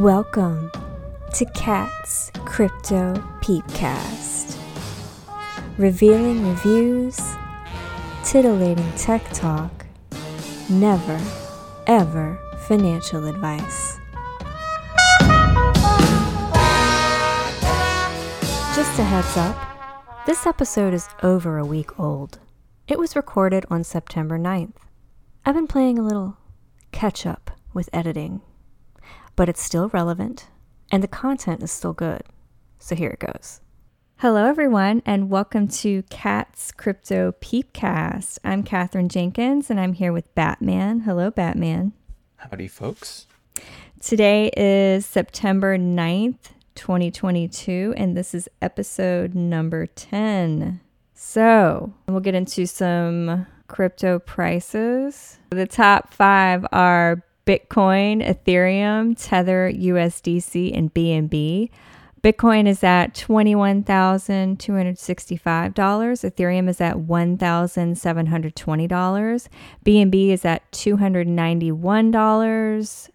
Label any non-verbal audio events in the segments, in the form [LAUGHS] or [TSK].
Welcome to Kat's Crypto Peepcast. Revealing reviews, titillating tech talk, never, ever financial advice. Just a heads up this episode is over a week old. It was recorded on September 9th. I've been playing a little catch up with editing, but it's still relevant and the content is still good. So here it goes. Hello, everyone, and welcome to Kat's Crypto Peepcast. I'm Katherine Jenkins, and I'm here with Bhattman. Hello, Bhattman. Howdy, folks. Today is September 9th, 2022, and this is episode number 10. So, we'll get into some crypto prices. The top five are Bitcoin, Ethereum, Tether, USDC, and BNB. Bitcoin is at $21,265. Ethereum is at $1,720. BNB is at $291.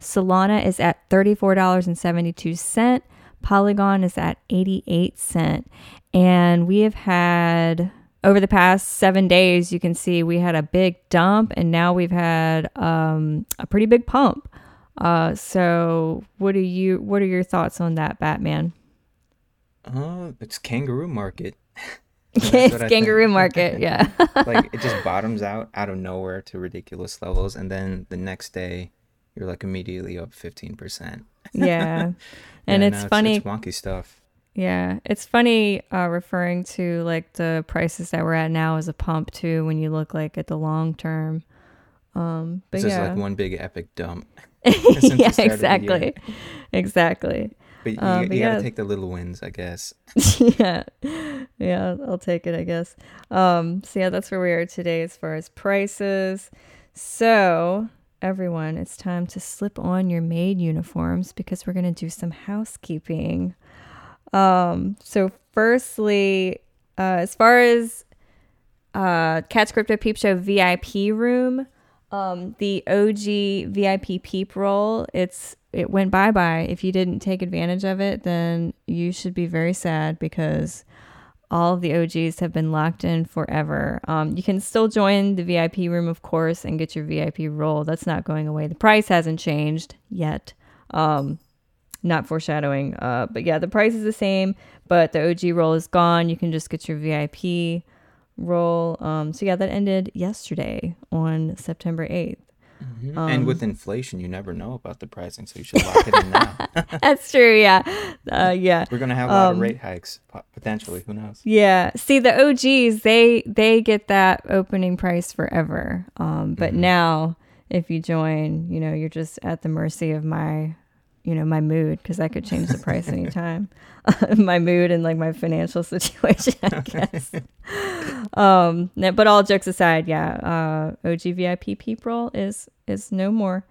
Solana is at $34.72. Polygon is at 88 cent. And we have had over the past seven days, you can see we had a big dump and now we've had um, a pretty big pump. Uh, so what are you what are your thoughts on that, Bhattman? Uh, it's kangaroo market. [LAUGHS] it's kangaroo [LAUGHS] market, yeah. [LAUGHS] like it just bottoms out out of nowhere to ridiculous levels, and then the next day you're like immediately up fifteen percent. Yeah, and yeah, it's no, funny. It's, it's wonky stuff. Yeah, it's funny uh, referring to like the prices that we're at now as a pump too. When you look like at the long term, um, but yeah, is like one big epic dump. [LAUGHS] [LAUGHS] yeah, exactly, exactly. But you, um, but you gotta take the little wins, I guess. [LAUGHS] yeah, yeah, I'll take it, I guess. Um, so yeah, that's where we are today as far as prices. So everyone, it's time to slip on your maid uniforms because we're gonna do some housekeeping. Um, so firstly, uh, as far as uh, Kat's Crypto Peep Show VIP room, um, the OG VIP peep role, it's it went bye bye. If you didn't take advantage of it, then you should be very sad because all of the OGs have been locked in forever. Um, you can still join the VIP room, of course, and get your VIP role. That's not going away. The price hasn't changed yet. Um, not foreshadowing. Uh, but yeah, the price is the same, but the OG role is gone. You can just get your VIP role. Um, so yeah, that ended yesterday on September 8th. Mm-hmm. Um, and with inflation, you never know about the pricing, so you should lock it in now. [LAUGHS] That's true. Yeah, uh, yeah. We're gonna have a lot um, of rate hikes potentially. Who knows? Yeah. See, the OGs they they get that opening price forever. Um, but mm-hmm. now if you join, you know, you're just at the mercy of my you know my mood because I could change the price anytime. [LAUGHS] my mood and like my financial [LAUGHS] situation, I guess. [LAUGHS] um, but all jokes aside, yeah, uh, OG VIP people is is no more.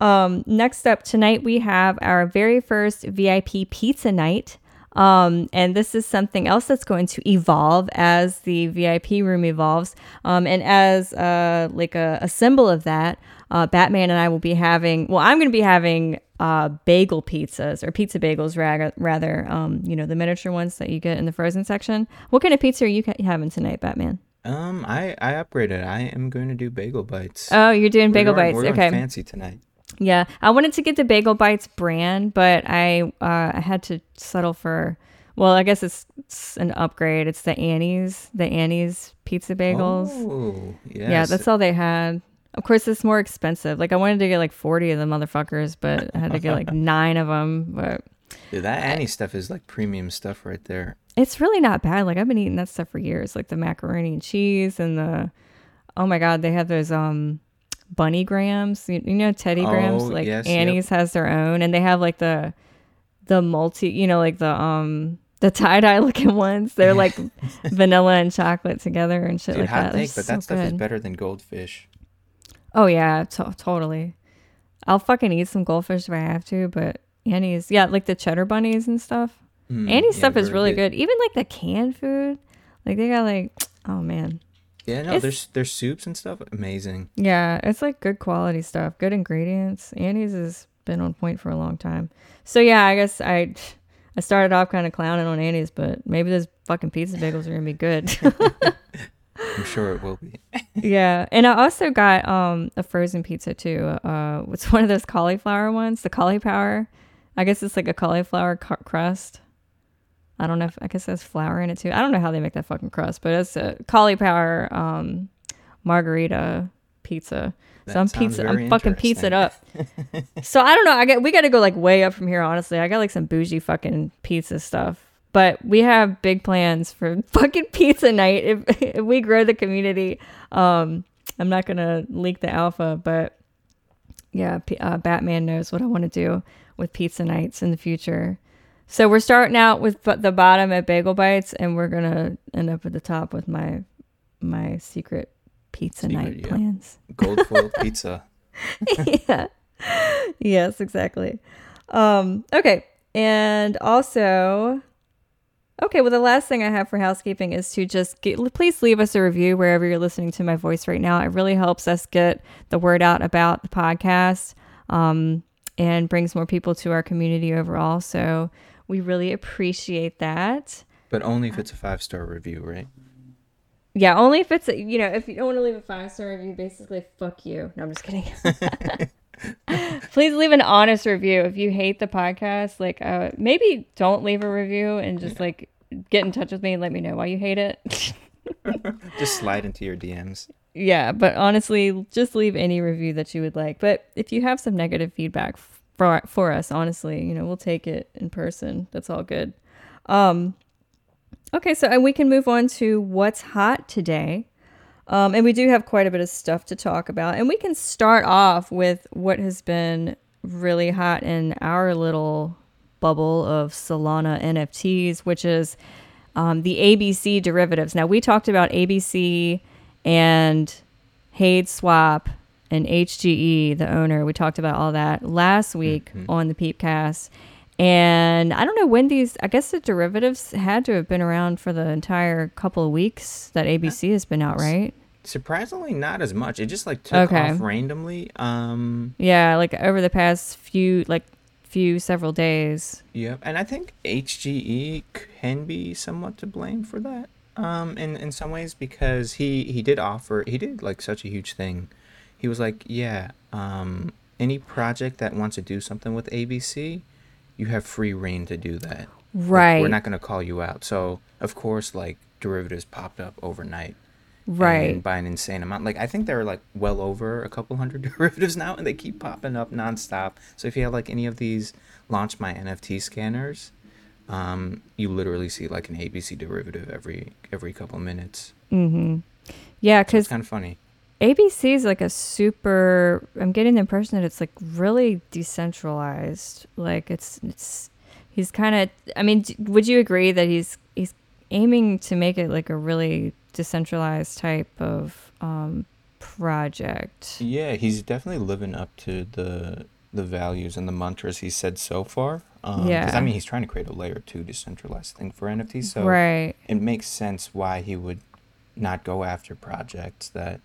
Um, next up tonight we have our very first VIP pizza night. Um, and this is something else that's going to evolve as the VIP room evolves. Um, and as uh, like a, a symbol of that, uh, Bhattman and I will be having, well, I'm going to be having uh, bagel pizzas or pizza bagels, rather, rather um, you know, the miniature ones that you get in the frozen section. What kind of pizza are you having tonight, Bhattman? Um, I I upgraded. I am going to do bagel bites. Oh, you're doing bagel we're bites. We're okay. fancy tonight. Yeah, I wanted to get the bagel bites brand, but I uh, I had to settle for. Well, I guess it's, it's an upgrade. It's the Annie's, the Annie's pizza bagels. Oh, yes. Yeah, that's all they had. Of course, it's more expensive. Like I wanted to get like forty of the motherfuckers, but I had to get like [LAUGHS] nine of them. But Dude, that Annie stuff is like premium stuff right there. It's really not bad. Like I've been eating that stuff for years, like the macaroni and cheese and the. Oh my god, they have those um bunny grahams. You, you know Teddy Grahams. Oh, like yes, Annie's yep. has their own, and they have like the the multi. You know, like the um the tie dye looking ones. They're like [LAUGHS] vanilla and chocolate together and shit Dude, like hot that. take, They're but that so stuff is better than goldfish. Oh yeah, to- totally. I'll fucking eat some goldfish if I have to, but Annie's yeah, like the cheddar bunnies and stuff. Mm, Annie's yeah, stuff is really good. Even like the canned food, like they got like [TSK] oh man, Yeah, no, It's- there's there's soups and stuff. Amazing. yeah, it's like good quality stuff, good ingredients. Annie's has been on point for a long time. So yeah, I guess I I started off kind of clowning on Annie's, but maybe those fucking pizza bagels are gonna be good. [LAUGHS] [LAUGHS] I'm sure it will be. [LAUGHS] yeah, and I also got um a frozen pizza too. Uh, it's [LAUGHS] one of those cauliflower ones, the cauliflower. I guess it's like a cauliflower cu- crust. I don't know if I guess there's flour in it too. I don't know how they make that fucking crust, but it's a cauliflower um margarita pizza. That so I'm pizza. I'm fucking pizza up. [LAUGHS] so I don't know. I get we got to go like way up from here. Honestly, I got like some bougie fucking pizza stuff. But we have big plans for [LAUGHS] fucking pizza night if, if we grow the community. Um, I'm not gonna leak the alpha, but yeah, P- uh, Bhattman knows what I want to do with pizza nights in the future. So we're starting out with b- the bottom at Bagel Bites, and we're gonna end up at the top with my my secret pizza Secret, night yeah. plans. Gold foil [LAUGHS] pizza. yeah. Yes, exactly. Um, okay. And also, okay, well, the last thing I have for housekeeping is to just get, please leave us a review wherever you're listening to my voice right now. It really helps us get the word out about the podcast um, and brings more people to our community overall. So we really appreciate that. But only if it's a five star review, right? Yeah, only if it's, you know, if you don't want to leave a five star review, basically, fuck you. No, I'm just kidding. [LAUGHS] Please leave an honest review. If you hate the podcast, like, uh, maybe don't leave a review and just like get in touch with me and let me know why you hate it. [LAUGHS] Just slide into your DMs. yeah, but honestly, just leave any review that you would like. But if you have some negative feedback for for us, honestly, you know, we'll take it in person. That's all good. Um, okay, so and we can move on to what's hot today. Um, and we do have quite a bit of stuff to talk about. And we can start off with what has been really hot in our little bubble of Solana NFTs, which is um, the ABC derivatives. Now, we talked about ABC and Hadeswap and HGE, the owner. We talked about all that last week on the Peepcast. And I don't know when these, I guess the derivatives had to have been around for the entire couple of weeks that ABC has been out, right? Surprisingly, not as much. It just like took Okay. off randomly. Um, Yeah, like over the past few, like few several days. Yep, and I think HGE can be somewhat to blame for that. Um, in in some ways because he he did offer he did like such a huge thing. He was like, yeah, um, any project that wants to do something with ABC, you have free reign to do that. Like, Right. we're not gonna call you out. So of course, like derivatives popped up overnight. Right. And by an insane amount. Like I think there are like well over a couple hundred [LAUGHS] derivatives now, and they keep popping up nonstop. So if you have like any of these launch my NFT scanners, um, you literally see like an ABC derivative every every couple minutes. Mm-hmm. Yeah, So because kind of funny. ABC is like a super. I'm getting the impression that it's like really decentralized. Like it's it's he's kind of. I mean, would you agree that he's he's aiming to make it like a really decentralized type of um, project? Yeah, he's definitely living up to the the values and the mantras he said so far. Um Yeah. I mean, he's trying to create a layer two decentralized thing for NFTs. So right. it makes sense why he would not go after projects that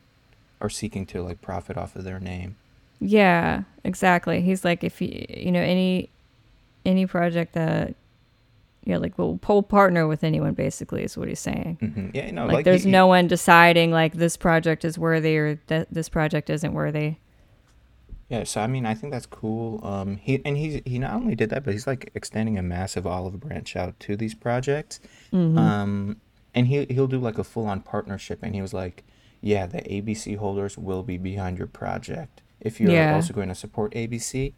are seeking to like profit off of their name. Yeah, exactly. He's like, if you you know any any project that yeah, like we'll, we'll partner with anyone. Basically, is what he's saying. hmm Yeah, no, like, like, there's he- he- no one deciding like this project is worthy or that this project isn't worthy. Yeah, so I mean, I think that's cool. Um, he and he he not only did that, but he's like extending a massive olive branch out to these projects. Mm-hmm. Um, and he he'll do like a full on partnership. And he was like, "Yeah, the ABC holders will be behind your project if you're Yeah. also going to support ABC."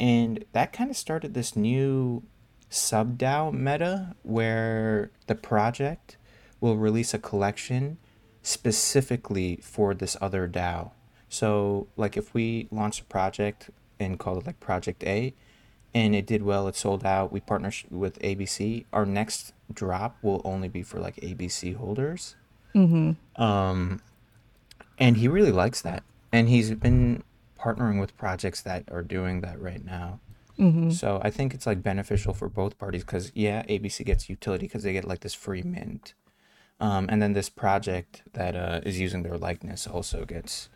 And that kind of started this new sub DAO meta where the project will release a collection specifically for this other DAO. So, like, if we launch a project and called it like Project A, and it did well, it sold out, we partnered with ABC, our next drop will only be for like ABC holders. Mm-hmm. Um, and he really likes that. And he's been partnering with projects that are doing that right now. Mm-hmm. So I think it's like beneficial for both parties because yeah, ABC gets utility because they get like this free mint, um, and then this project that uh, is using their likeness also gets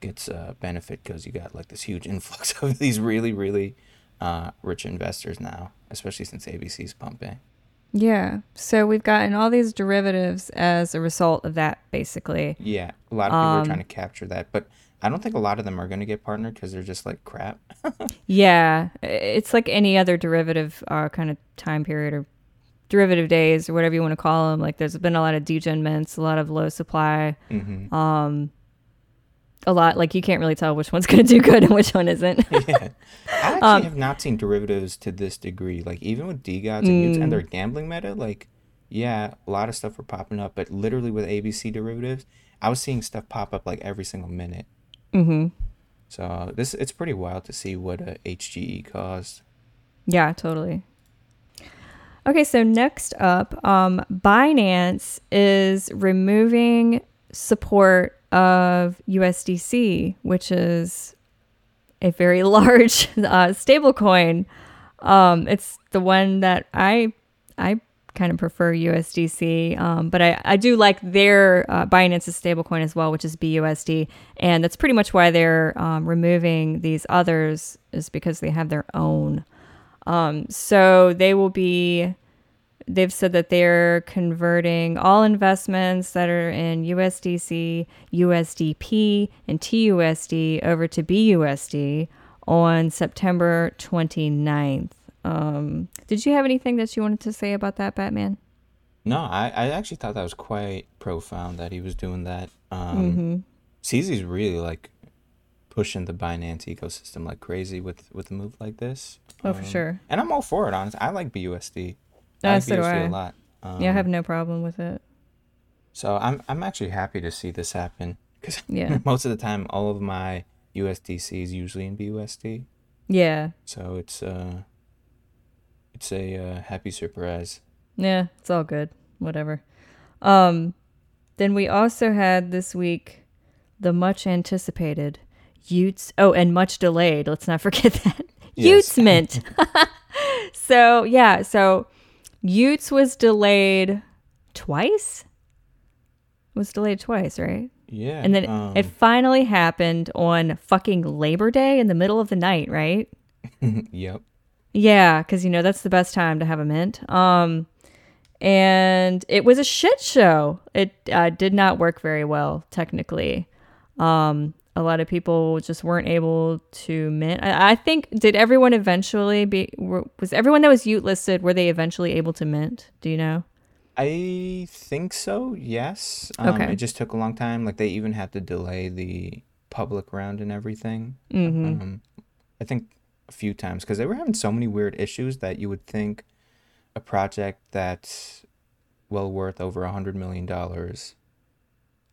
gets a benefit because you got like this huge [LAUGHS] influx of these really really uh, rich investors now, especially since ABC's pumping. Yeah. So we've gotten all these derivatives as a result of that, basically. Yeah, a lot of people um, are trying to capture that, but I don't think a lot of them are going to get partnered because they're just like crap. [LAUGHS] yeah, it's like any other derivative uh, kind of time period or derivative days or whatever you want to call them. Like there's been a lot of degen mints, a lot of low supply. Mm-hmm. Um, a lot like you can't really tell which one's [LAUGHS] going to do good and which one isn't. [LAUGHS] yeah, I actually um, have not seen derivatives to this degree. Like even with DeGods and, mm. and their gambling meta, like yeah, a lot of stuff were popping up, but literally with ABC derivatives, I was seeing stuff pop up like every single minute. Mm-hmm. So this it's pretty wild to see what a HGE caused. Yeah, totally. Okay, so next up, um, Binance is removing support of USDC, which is a very [LAUGHS] large uh, stablecoin. Um, it's the one that I I kind of prefer USDC, um, but I, I do like their uh, Binance's stablecoin as well, which is BUSD, and that's pretty much why they're um, removing these others is because they have their own. Um, so they will be, they've said that they're converting all investments that are in USDC, USDP, and TUSD over to BUSD on September 29th. Um, did you have anything that you wanted to say about that, Bhattman? No, I, I actually thought that was quite profound that he was doing that. Um, mm-hmm. CZ's really like pushing the Binance ecosystem like crazy with with a move like this. Oh, um, for sure. And I'm all for it. Honestly, I like BUSD. I like so BUSD a lot. Um, yeah, I have no problem with it. So I'm I'm actually happy to see this happen because [LAUGHS] yeah. most of the time all of my USDC is usually in BUSD. Yeah. So it's uh, it's a uh, happy surprise. Yeah, it's all good. Whatever. Um, then we also had this week the much anticipated Utes. Oh, and much delayed. Let's not [LAUGHS] forget that. Yes. y00ts mint. [LAUGHS] so, yeah. So, y00ts was delayed twice. It was delayed twice, right? Yeah. And then um, it finally happened on fucking Labor Day in the middle of the night, right? [LAUGHS] yep. Yeah, because you know that's the best time to have a mint. Um, and it was a shit show. It uh, did not work very well technically. Um, a lot of people just weren't able to mint. I, I think did everyone eventually be was everyone that was y00tlisted were they eventually able to mint? Do you know? I think so. Yes. Um, okay. It just took a long time. Like they even had to delay the public round and everything. Mm-hmm. Um, I think a few times because they were having so many weird issues that you would think a project that's well worth over a hundred million dollars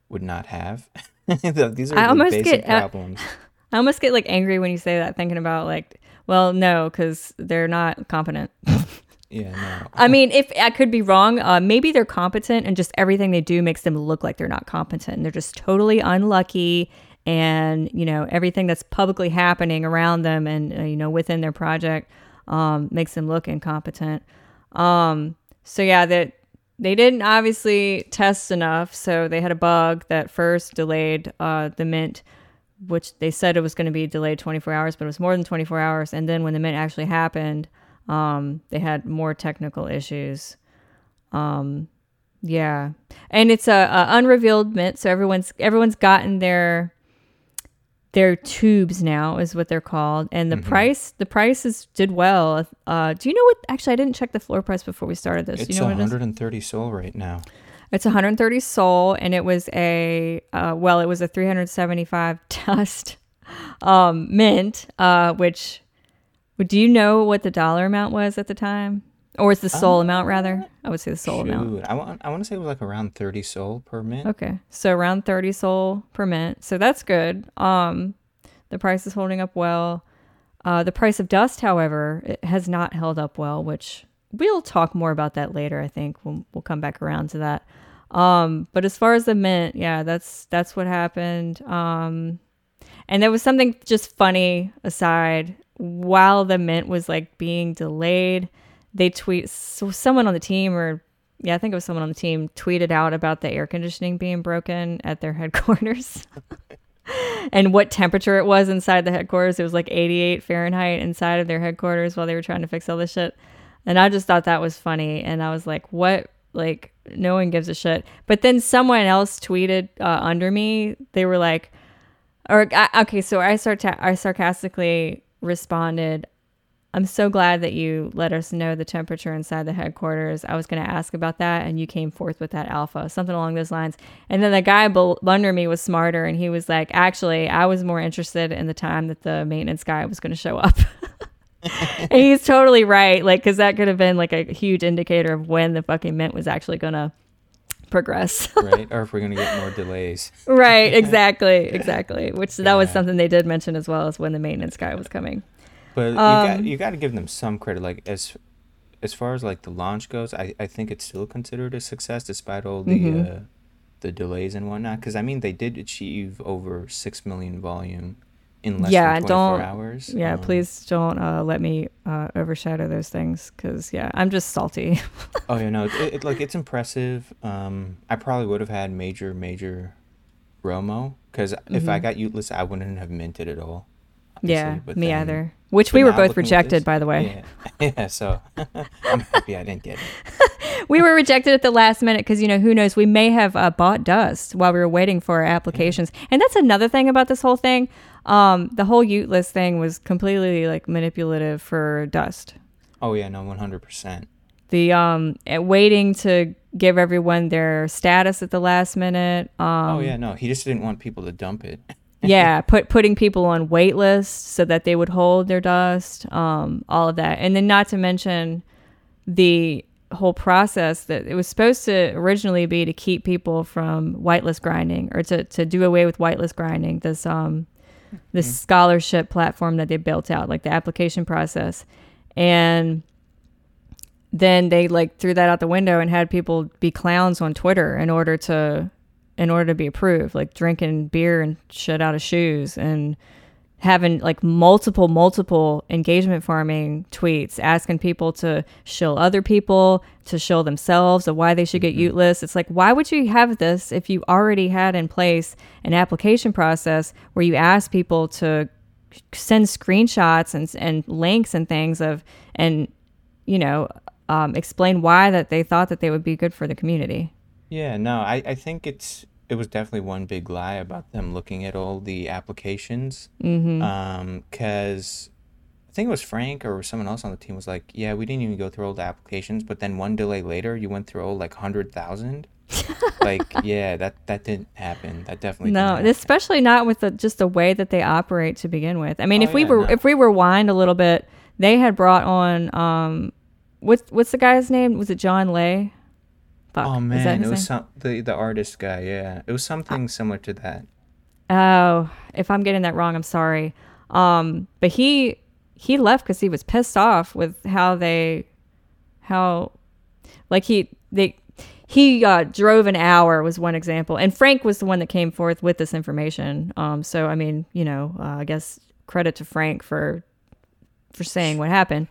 would not have. [LAUGHS] These are I almost basic get, uh, problems. [LAUGHS] I almost get like angry when you say that, thinking about like, well, no, because they're not competent. [LAUGHS] yeah, no. I mean, if I could be wrong, uh, maybe they're competent, and just everything they do makes them look like they're not competent. And they're just totally unlucky, and you know everything that's publicly happening around them, and uh, you know within their project, um, makes them look incompetent. Um, so yeah, that they didn't obviously test enough, so they had a bug that first delayed uh, the mint, which they said it was going to be delayed 24 hours, but it was more than 24 hours. And then when the mint actually happened, um, they had more technical issues. Um, yeah, and it's a, a unrevealed mint, so everyone's everyone's gotten their their tubes now is what they're called. And the mm-hmm. price the prices did well. Uh, do you know what actually i didn't check the floor price before we started this. It's you know 130 SOL right now. It's 130 SOL and it was a uh, well it was a 375 dust [LAUGHS] um, mint uh, which do you know what the dollar amount was at the time or is the SOL uh, amount rather? I would say the SOL shoot. amount. I want I want to say it was like around 30 SOL per mint. Okay. So around 30 SOL per mint. So that's good. Um the price is holding up well. Uh, the price of dust, however, it has not held up well, which we'll talk more about that later. I think we'll, we'll come back around to that. Um, but as far as the mint, yeah, that's that's what happened. Um, and there was something just funny aside while the mint was like being delayed they tweet so someone on the team or yeah, I think it was someone on the team tweeted out about the air conditioning being broken at their [LAUGHS] headquarters. [LAUGHS] and what temperature it was inside the headquarters. It was like 88 Fahrenheit inside of their headquarters while they were trying to fix all this shit. And I just thought that was funny. And I was like, what? Like, no one gives a shit. But then someone else tweeted uh, under me. They were like, or okay, so I start I sarcastically responded, I'm so glad that you let us know the temperature inside the headquarters. I was going to ask about that, and you came forth with that alpha, something along those lines. And then the guy under me was smarter, and he was like, Actually, I was more interested in the time that the maintenance guy was going to show up. [LAUGHS] and he's totally right. Like, because that could have been like a huge indicator of when the fucking mint was actually going to progress. [LAUGHS] right. Or if we're going to get more delays. right. [LAUGHS] Exactly. Exactly. Which yeah. that was something they did mention as well as when the maintenance guy was coming. But um, you got you got to give them some credit. Like as as far as like the launch goes, I, I think it's still considered a success despite all the mm-hmm. uh, the delays and whatnot. Because I mean, they did achieve over six million volume in less yeah, than 24 don't, hours. Yeah, um, please don't uh, let me uh, overshadow those things because yeah, I'm just salty. [LAUGHS] oh yeah, no, it, it, like it's impressive. Um, I probably would have had major major Romo because mm-hmm. if I mm-hmm. got y00tlist, I wouldn't have minted at all. Yeah, me then, either. Which we were both rejected, by the way. Yeah, [LAUGHS] yeah so [LAUGHS] I'm happy I didn't get it. [LAUGHS] we were rejected at the last minute because, you know, who knows? We may have uh, bought dust while we were waiting for our applications. Yeah. And that's another thing about this whole thing. Um, the whole y00tlist thing was completely like manipulative for dust. Oh, yeah, no, 100%. The um, waiting to give everyone their status at the last minute. Um, oh, yeah, no, he just didn't want people to dump it yeah, put putting people on wait lists so that they would hold their dust, um, all of that, and then not to mention the whole process that it was supposed to originally be to keep people from whitelist grinding or to, to do away with whitelist grinding this um this mm-hmm. scholarship platform that they built out like the application process and then they like threw that out the window and had people be clowns on twitter in order to in order to be approved, like drinking beer and shit out of shoes and having like multiple, multiple engagement farming tweets asking people to shill other people, to shill themselves, of why they should get mm-hmm. It's like, why would you have this if you already had in place an application process where you ask people to send screenshots and, and links and things of, and, you know, um, explain why that they thought that they would be good for the community. Yeah, no, I, I think it's it was definitely one big lie about them looking at all the applications. Mm-hmm. Um, I think it was Frank or someone else on the team was like, yeah, we didn't even go through all the applications, but then one delay later, you went through all like hundred thousand. [LAUGHS] like, yeah, that that didn't happen. That definitely no, especially not with the just the way that they operate to begin with. I mean, oh, if we yeah, were no. if we rewind a little bit, they had brought on um, what's what's the guy's name? Was it John Le? Fuck. Oh man, it was some the the artist guy. Yeah, it was something similar to that. Oh, if I'm getting that wrong, I'm sorry. Um, but he he left because he was pissed off with how they how like he they he uh, drove an hour was one example and frank was the one that came forth with this information um, so i mean you know uh, i guess credit to frank for for saying what happened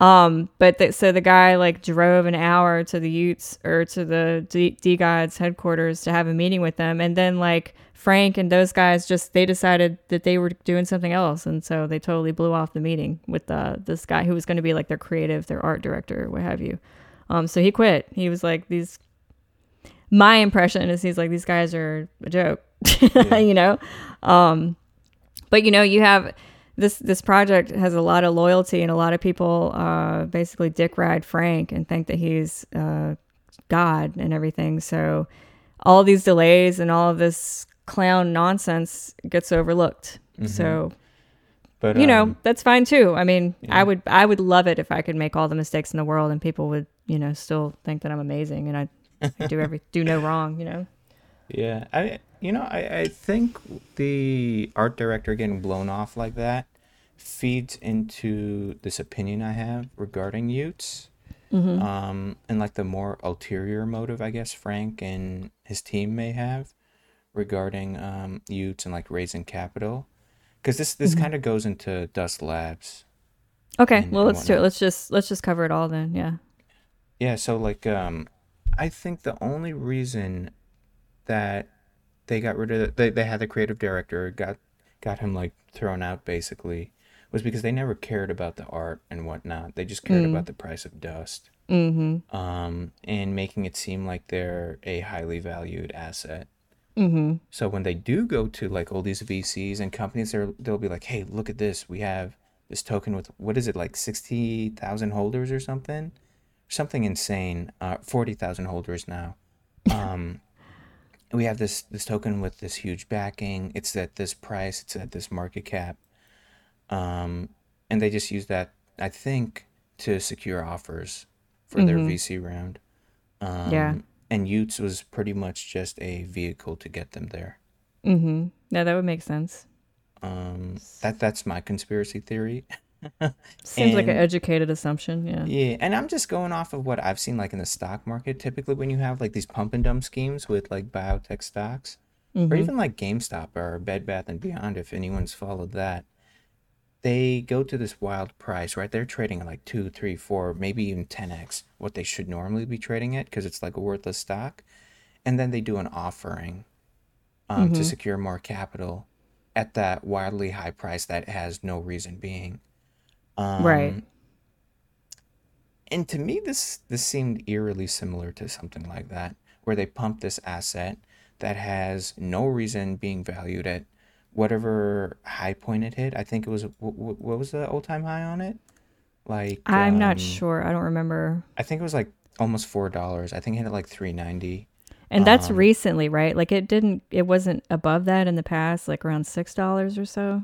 um, but the, so the guy like drove an hour to the y00ts or to the D, Gods headquarters to have a meeting with them, and then like Frank and those guys just they decided that they were doing something else, and so they totally blew off the meeting with uh, this guy who was going to be like their creative, their art director, what have you. Um, so he quit. He was like these. My impression is he's like these guys are a joke, [LAUGHS] yeah. you know. Um, but you know you have this this project has a lot of loyalty and a lot of people uh, basically dick ride Frank and think that he's uh, God and everything. So all these delays and all of this clown nonsense gets overlooked. Mm-hmm. So but you um, know that's fine too. I mean, yeah. I would I would love it if I could make all the mistakes in the world and people would you know still think that I'm amazing and I, I do every do no wrong. You know. [LAUGHS] Yeah, I you know I, I think the art director getting blown off like that feeds into this opinion I have regarding y00ts. Mm-hmm. Um, and like the more ulterior motive, I guess Frank and his team may have regarding um, y00ts and like raising capital, because this this mm-hmm. kind of goes into Dust Labs. Okay, and, well let's do it. Let's just let's just cover it all then. Yeah. Yeah. So like um, I think the only reason that they got rid of the, they they had the creative director got got him like thrown out basically was because they never cared about the art and whatnot. They just cared Mm. about the price of dust. Mm-hmm. Um, and making it seem like they're a highly valued asset. Mm-hmm. So when they do go to like all these VCs and companies, they're, they'll be like, "Hey, look at this! We have this token with what is it like sixty thousand holders or something, something insane. Uh, forty thousand holders now. Um, we have this this token with this huge backing. It's at this price. It's at this market cap. Um, and they just use that, I think, to secure offers for their Mhm. VC round. Um, Yeah. And y00ts was pretty much just a vehicle to get them there. Mm-hmm. Yeah, that would make sense. Um, that that's my conspiracy theory. [LAUGHS] Seems like an educated assumption. Yeah. Yeah, and I'm just going off of what I've seen like in the stock market. Typically, when you have like these pump and dump schemes with like biotech stocks, or Mhm. even like GameStop or Bed Bath and Beyond, if anyone's followed that, they go to this wild price, right? They're trading at like two, three, four, maybe even 10x what they should normally be trading at because it's like a worthless stock, and then they do an offering um, to Mhm. secure more capital at that wildly high price that has no reason being. Um, Right. And to me, this this seemed eerily similar to something like that, where they pump this asset that has no reason being valued at whatever high point it hit. I think it was what, what was the all time high on it? Like I'm not um, sure. I don't remember. I think it was like almost four dollars. I think it hit like three ninety. And that's um, recently, right? Like it didn't. It wasn't above that in the past, like around six dollars or so.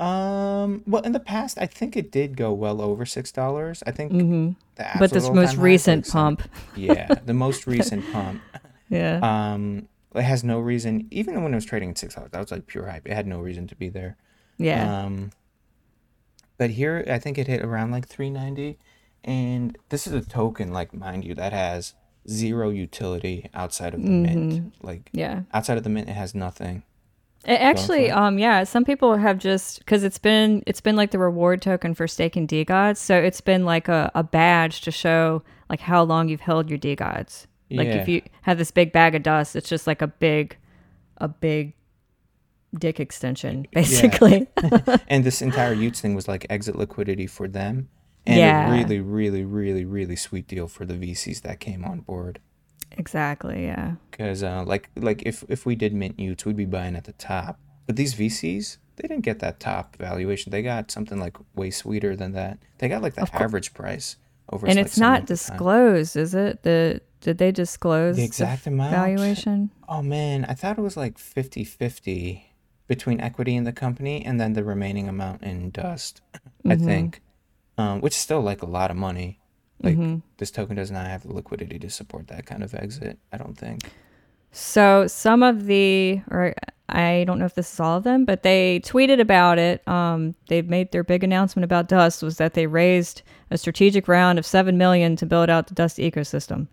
Um. Well, in the past, I think it did go well over six dollars. I think Mm-hmm. the But this most all-time high is, recent like, pump, [LAUGHS] Yeah, the most recent [LAUGHS] pump. yeah. Um, it has no reason. Even when it was trading at six dollars, that was like pure hype. It had no reason to be there. yeah. Um, but here, I think it hit around like three ninety, and this is a token, like mind you, that has zero utility outside of the mint. Like yeah. outside of the mint, it has nothing. It actually, um, yeah, some people have just because it's been it's been like the reward token for staking DeGods, so it's been like a, a badge to show like how long you've held your DeGods. Like if you have this big bag of dust, it's just like a big, a big dick extension, basically. [LAUGHS] [LAUGHS] and this entire y00ts thing was like exit liquidity for them, and Yeah. a really, really, really, really sweet deal for the VCs that came on board. Exactly. Yeah. Because uh, like like if if we did mint y00ts, we'd be buying at the top. But these VCs, they didn't get that top valuation. They got something like way sweeter than that. They got like the average price over. and it's not of time. disclosed, is it? The did they disclose The exact amount? valuation? Oh man, I thought it was like 50-50 between equity in the company and then the remaining amount in dust. I Mhm. think, um, which is still like a lot of money. Like Mhm. this token does not have the liquidity to support that kind of exit. I don't think. So some of the, or I don't know if this is all of them, but they tweeted about it. Um, they made their big announcement about Dust was that they raised a strategic round of seven million to build out the Dust ecosystem,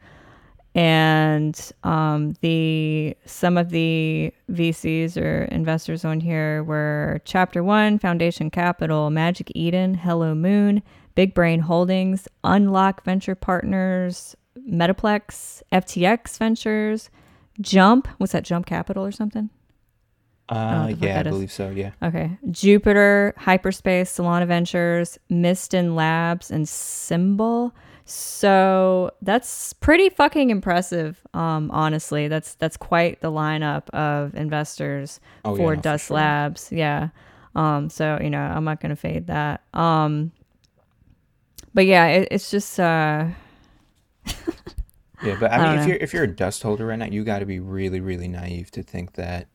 and um, the some of the VCs or investors on here were Chapter One, Foundation Capital, Magic Eden, Hello Moon, Big Brain Holdings, Unlock Venture Partners, Metaplex, FTX Ventures. Jump. What's that? Jump Capital or something? Uh, fuck yeah, I believe so. Yeah. Okay. Jupiter, Hyperspace, Solana Ventures, Mysten Labs, and Symbol. So that's pretty fucking impressive. Um, honestly, that's that's quite the lineup of investors Oh, yeah, for for Dust sure. Labs. Yeah. Um, so you know, I'm not gonna fade that. Um, but yeah, it, it's just uh, [LAUGHS] Yeah, but I mean, if know. you're if you're a dust holder right now, you got to be really, really naive to think that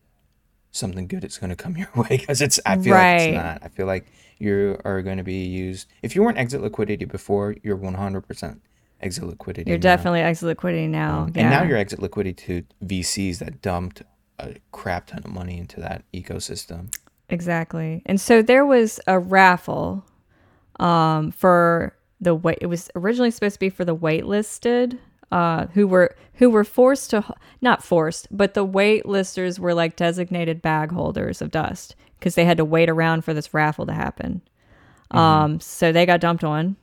something good is going to come [LAUGHS] your way because it's. I feel like it's not. I feel like you are going to be used. If you weren't exit liquidity before, you're 100 percent exit liquidity. you're now. definitely exit liquidity now. Um, yeah. And now you're exit liquidity to VCs that dumped a crap ton of money into that ecosystem. Exactly. And so there was a raffle um, for the wait. It was originally supposed to be for the waitlisted, uh, who were who were forced to not forced, but the waitlisters were like designated bag holders of dust because they had to wait around for this raffle to happen. Um, so they got dumped on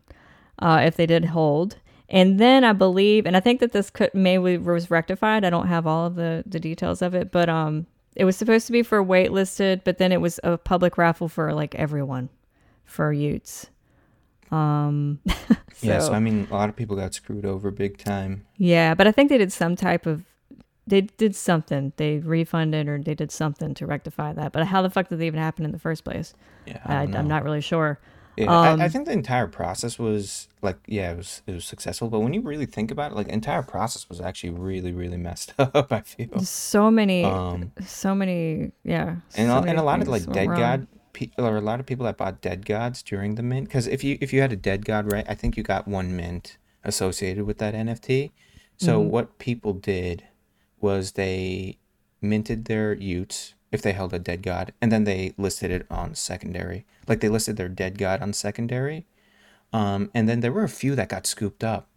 uh, if they did hold. And then I believe, and I think that this could maybe was rectified. I don't have all of the, the details of it, but um, it was supposed to be for waitlisted, but then it was a public raffle for like everyone for y00ts. Um, [LAUGHS] so, yeah, so I mean, a lot of people got screwed over big time. Yeah, but I think they did some type of they did something. They refunded or they did something to rectify that. But how the fuck did they even happen in the first place? Yeah, I, am not really sure. Yeah, um, I, I, think the entire process was like, yeah, it was it was successful. But when you really think about it, like, the entire process was actually really, really [LAUGHS] messed up. I feel so many, um, so many, yeah, and so a, and a lot of like dead wrong. god people or a lot of people that bought dead gods during the mint. Because if you if you had a DeGod, right, I think you got one mint associated with that NFT. So mm-hmm. what people did was they minted their y00ts if they held a DeGod, and then they listed it on secondary. Like they listed their DeGod on secondary. Um, and then there were a few that got scooped up,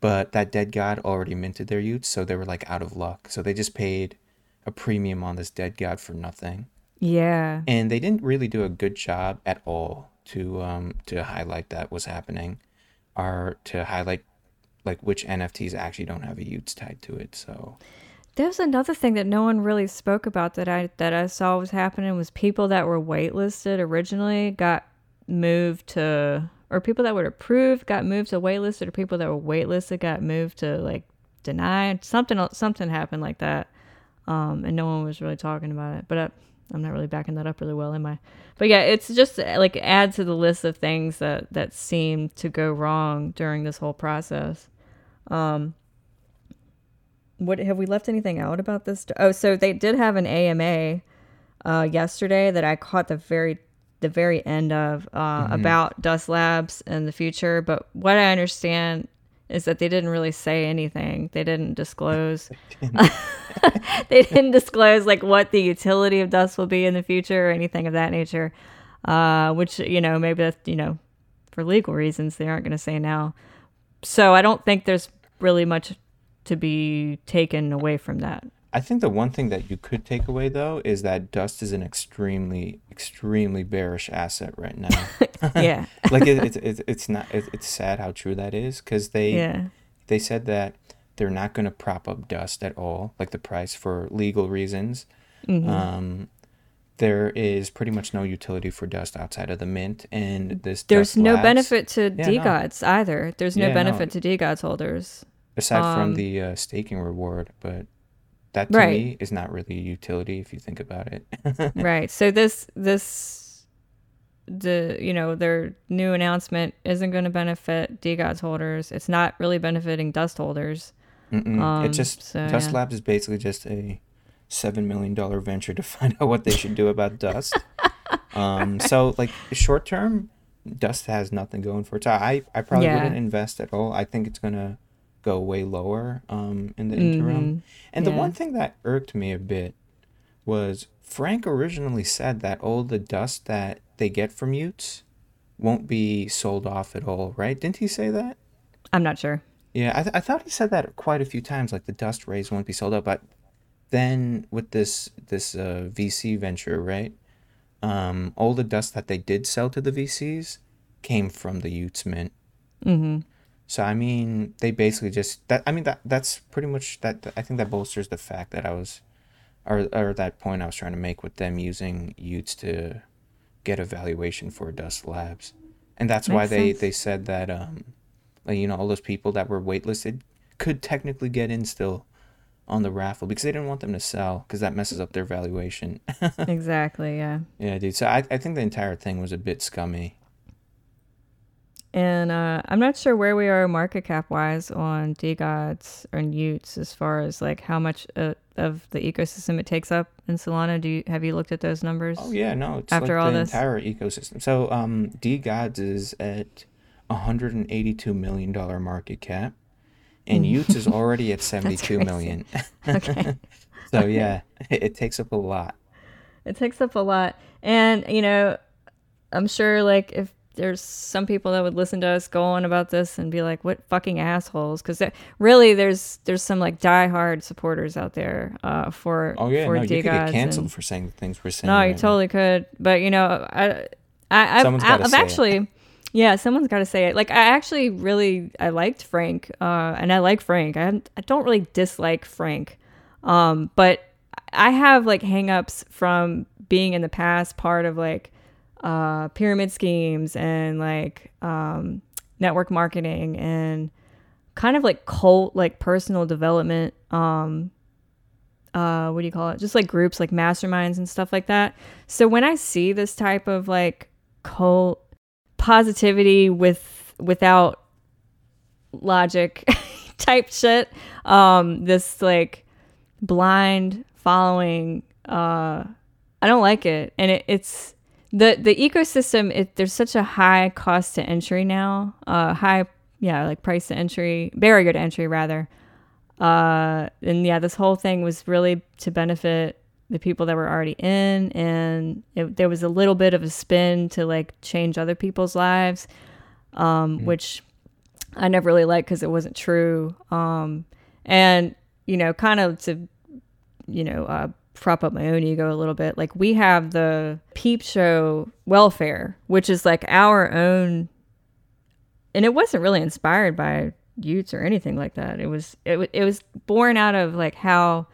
but that DeGod already minted their y00ts, so they were like out of luck. So they just paid a premium on this DeGod for nothing. Yeah. And they didn't really do a good job at all to um to highlight that was happening, or to highlight like which NFTs actually don't have a y00ts tied to it. So there's another thing that no one really spoke about that I that I saw was happening was people that were waitlisted originally got moved to or people that were approved got moved to waitlisted or people that were waitlisted got moved to like denied something something happened like that um, and no one was really talking about it but I, I'm not really backing that up really well am I but yeah it's just like add to the list of things that that seem to go wrong during this whole process um, what have we left anything out about this? Oh, so they did have an AMA uh, yesterday that I caught the very the very end of uh, mm-hmm. about Dust Labs in the future. But what I understand is that they didn't really say anything. They didn't disclose. [LAUGHS] [LAUGHS] they didn't disclose like what the utility of Dust will be in the future or anything of that nature. Uh, which you know maybe that's you know for legal reasons they aren't going to say now. So I don't think there's really much to be taken away from that. I think the one thing that you could take away though is that dust is an extremely, extremely bearish asset right now. [LAUGHS] yeah, [LAUGHS] like it, it's it's it's not it, it's sad how true that is because they yeah. they said that they're not going to prop up dust at all, like the price for legal reasons. Mm-hmm. Um, there is pretty much no utility for dust outside of the mint, and this there's no labs, benefit to yeah, DeGods no. either. There's no yeah, benefit no. to DeGods holders aside um, from the uh, staking reward, but that to right. me is not really a utility if you think about it. right. [LAUGHS] So this this the you know their new announcement isn't going to benefit DeGods holders. It's not really benefiting Dust holders. Um, it just so, Dust yeah. Labs is basically just a seven million dollar venture to [LAUGHS] find out what they should do about Dust. um, so [LAUGHS] like short term, Dust has nothing going for it. So I I probably yeah. wouldn't invest at all. I think it's gonna go way lower um, in the interim. Mm-hmm. And yeah. the one thing that irked me a bit was Frank originally said that all the dust that they get from y00ts won't be sold off at all, right? Didn't he say that? I'm not sure. Yeah, I, th- I thought he said that quite a few times, like the dust rays won't be sold out. But then with this this uh, VC venture, right? Um, all the dust that they did sell to the VCs came from the y00ts mint. Mm-hmm. So I mean, they basically just that. I mean that that's pretty much that. I think that bolsters the fact that I was, or or that point I was trying to make with them using y00ts to get a valuation for Dust Labs, and that's Makes why they sense. they said that um, like, you know, all those people that were waitlisted could technically get in still on the raffle because they didn't want them to sell because that messes up their valuation. [LAUGHS] exactly. Yeah. Yeah, dude. So I I think the entire thing was a bit scummy. And uh, I'm not sure where we are market cap wise on DeGods or y00ts as far as like how much uh, of the ecosystem it takes up in Solana. Do you have you looked at those numbers? Oh yeah, no. It's after like all the this entire ecosystem. So um, DeGods is at 182 million dollar market cap, and y00ts is [LAUGHS] already at 72 million. [LAUGHS] okay. [LAUGHS] so yeah, it, it takes up a lot. It takes up a lot, and you know, I'm sure like if there's some people that would listen to us go on about this and be like, "What fucking assholes?" Because really, there's there's some like diehard supporters out there uh, for oh yeah, for no, you could get canceled and, for saying the things we're saying. No, you totally now. could, but you know, I I I've, I've actually. It. Yeah, someone's got to say it. Like I actually really I liked Frank, uh, and I like Frank. I I don't really dislike Frank, um, but I have like hangups from being in the past part of like uh, pyramid schemes and like um, network marketing and kind of like cult like personal development um uh what do you call it? Just like groups like masterminds and stuff like that. So when i see this type of like cult positivity with without logic [LAUGHS] type shit um this like blind following uh i don't like it. And it, it's the the ecosystem it, there's such a high cost to entry now uh high yeah like price to entry barrier to entry rather uh and yeah this whole thing was really to benefit the people that were already in and it, there was a little bit of a spin to like change other people's lives um mm. which i never really liked because it wasn't true um and you know kind of to you know uh prop up my own ego a little bit. Like we have the peep show welfare, which is like our own and it wasn't really inspired by y00ts or anything like that. It was it, it was born out of like how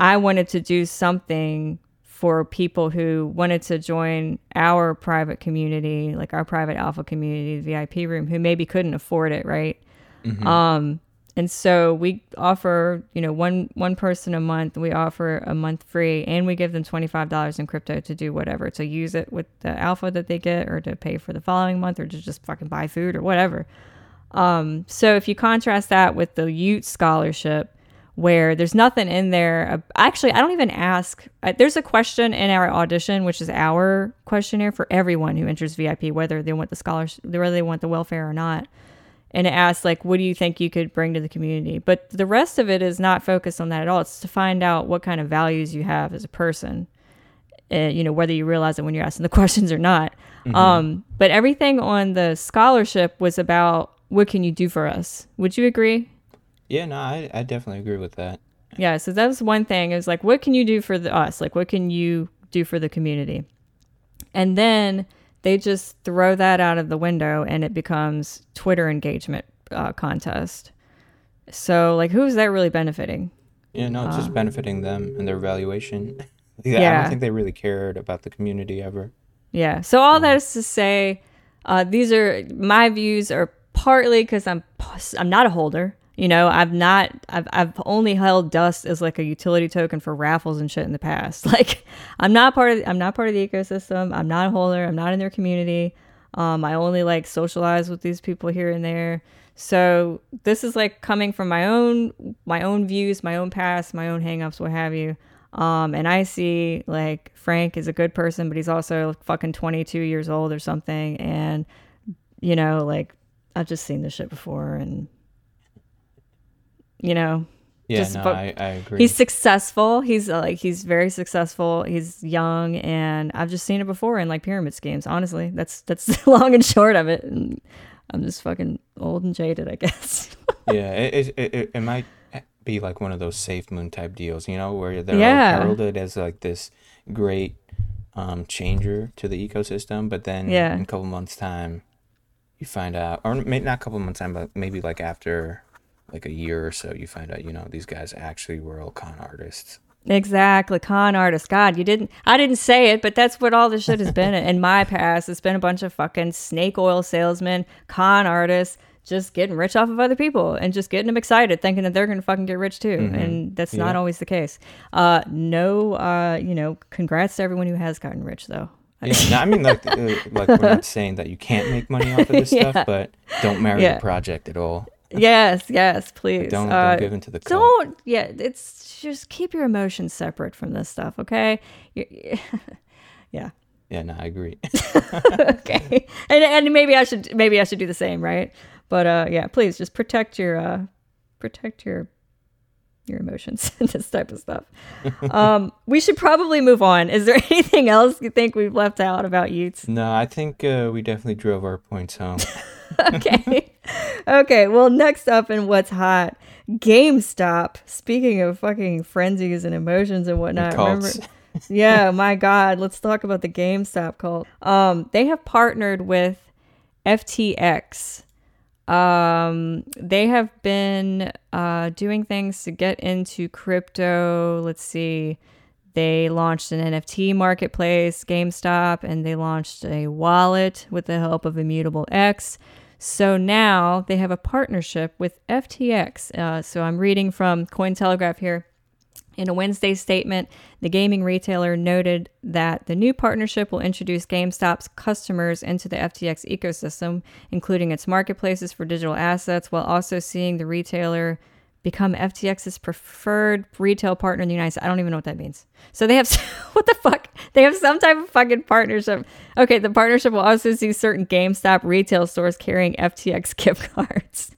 I wanted to do something for people who wanted to join our private community, like our private alpha community, the VIP room, who maybe couldn't afford it, right? Mm-hmm. Um, and so we offer you know one one person a month. We offer a month free and we give them $25 in crypto to do whatever to use it with the alpha that they get or to pay for the following month or to just fucking buy food or whatever. Um, so if you contrast that with the y00t scholarship where there's nothing in there actually i don't even ask there's a question in our audition which is our questionnaire for everyone who enters vip whether they want the scholarship whether they want the welfare or not and it asks like what do you think you could bring to the community? But the rest of it is not focused on that at all. It's to find out what kind of values you have as a person uh, you know whether you realize it when you're asking the [LAUGHS] questions or not. Mm-hmm. um, but everything on the scholarship was about what can you do for us. Would you agree? Yeah no i, I definitely agree with that. Yeah so that was one thing. Is like what can you do for the, us? Like what can you do for the community? And then they just throw that out of the window and it becomes Twitter engagement uh, contest. So, like, who's that really benefiting? Yeah, no, it's uh, just benefiting them and their valuation. [LAUGHS] yeah, I don't think they really cared about the community ever. Yeah. So all that is to say, uh, these are my views are partly because I'm I'm not a holder. You know, I've not, I've, I've only held dust as like a utility token for raffles and shit in the past. [LAUGHS] Like, I'm not part of, I'm not part of the ecosystem. I'm not a holder. I'm not in their community. Um, I only like socialize with these people here and there. So this is like coming from my own, my own views, my own past, my own hangups, what have you. Um, and I see like Frank is a good person, but he's also fucking 22 years old or something. And, you know, like I've just seen this shit before and you know. Yeah, just, no, I, I agree. He's successful. He's uh, like he's very successful. He's young, and I've just seen it before in like pyramid schemes. Honestly, that's that's [LAUGHS] long and short of it. And I'm just fucking old and jaded, I guess. [LAUGHS] yeah, it, it it, it might be like one of those safe moon type deals, you know, where they're yeah. heralded as like this great um, changer to the ecosystem, but then yeah. in a couple months' time, you find out, or maybe not a couple months' time, but maybe like after like a year or so, you find out, you know, these guys actually were all con artists. Exactly, con artists. God, you didn't. I didn't say it, but that's what all this shit has been in my past. It's been a bunch of fucking snake oil salesmen, con artists, just getting rich off of other people and just getting them excited, thinking that they're gonna fucking get rich too. Mm-hmm. And that's yeah. not always the case. Uh, no, uh, you know, congrats to everyone who has gotten rich though. Yeah, no, I mean, like, uh, like we're not [LAUGHS] saying that you can't make money off of this [LAUGHS] yeah. stuff, but don't marry yeah. the project at all yes, yes, please. Don't, don't uh, give into the cult. Don't. Yeah, it's just keep your emotions separate from this stuff, okay? [LAUGHS] yeah. Yeah, no, I agree. [LAUGHS] okay, and and maybe I should maybe I should do the same, right? But uh, yeah, please just protect your uh, protect your your emotions [LAUGHS] and this type of stuff. Um, we should probably move on. Is there anything else you think we've left out about y00ts? No, I think uh, we definitely drove our points home. okay. Okay. Well, next up in what's hot, GameStop. Speaking of fucking frenzies and emotions and whatnot, remember? [LAUGHS] yeah, [LAUGHS] my God. Let's talk about the GameStop cult. Um, they have partnered with FTX um, they have been uh, doing things to get into crypto. Let's see. they launched an NFT marketplace, GameStop, and they launched a wallet with the help of Immutable X. So now they have a partnership with FTX. Uh, so I'm reading from Cointelegraph here. In a Wednesday statement, the gaming retailer noted that the new partnership will introduce GameStop's customers into the FTX ecosystem, including its marketplaces for digital assets, while also seeing the retailer become FTX's preferred retail partner in the United States. I don't even know what that means. So they have [LAUGHS] what the fuck? They have some type of fucking partnership. Okay, the partnership will also see certain GameStop retail stores carrying FTX gift [LAUGHS] cards.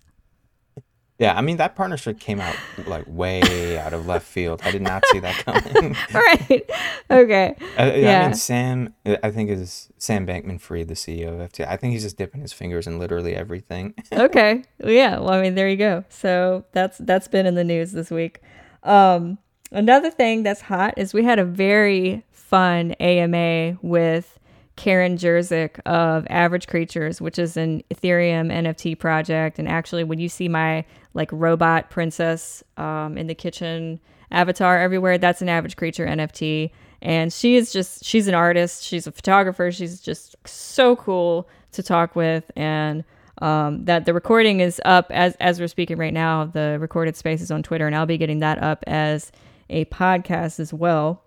Yeah, I mean that partnership came out like way out of left field. I did not see that coming. [LAUGHS] right. Okay. Uh, Yeah. I mean Sam. I think is Sam Bankman-Fried, the CEO of FTX. I think he's just dipping his fingers in literally everything. [LAUGHS] okay. Yeah. Well, I mean, there you go. So that's that's been in the news this week. Um, another thing that's hot is we had a very fun AMA with Karen Jerzyk of Average Creatures, which is an Ethereum NFT project. And actually, when you see my like robot princess um, in the kitchen avatar everywhere, that's an Average Creature NFT. And she is just, she's an artist. She's a photographer. She's just so cool to talk with. And um, that the recording is up as, as we're speaking right now. The recorded space is on Twitter, and I'll be getting that up as a podcast as well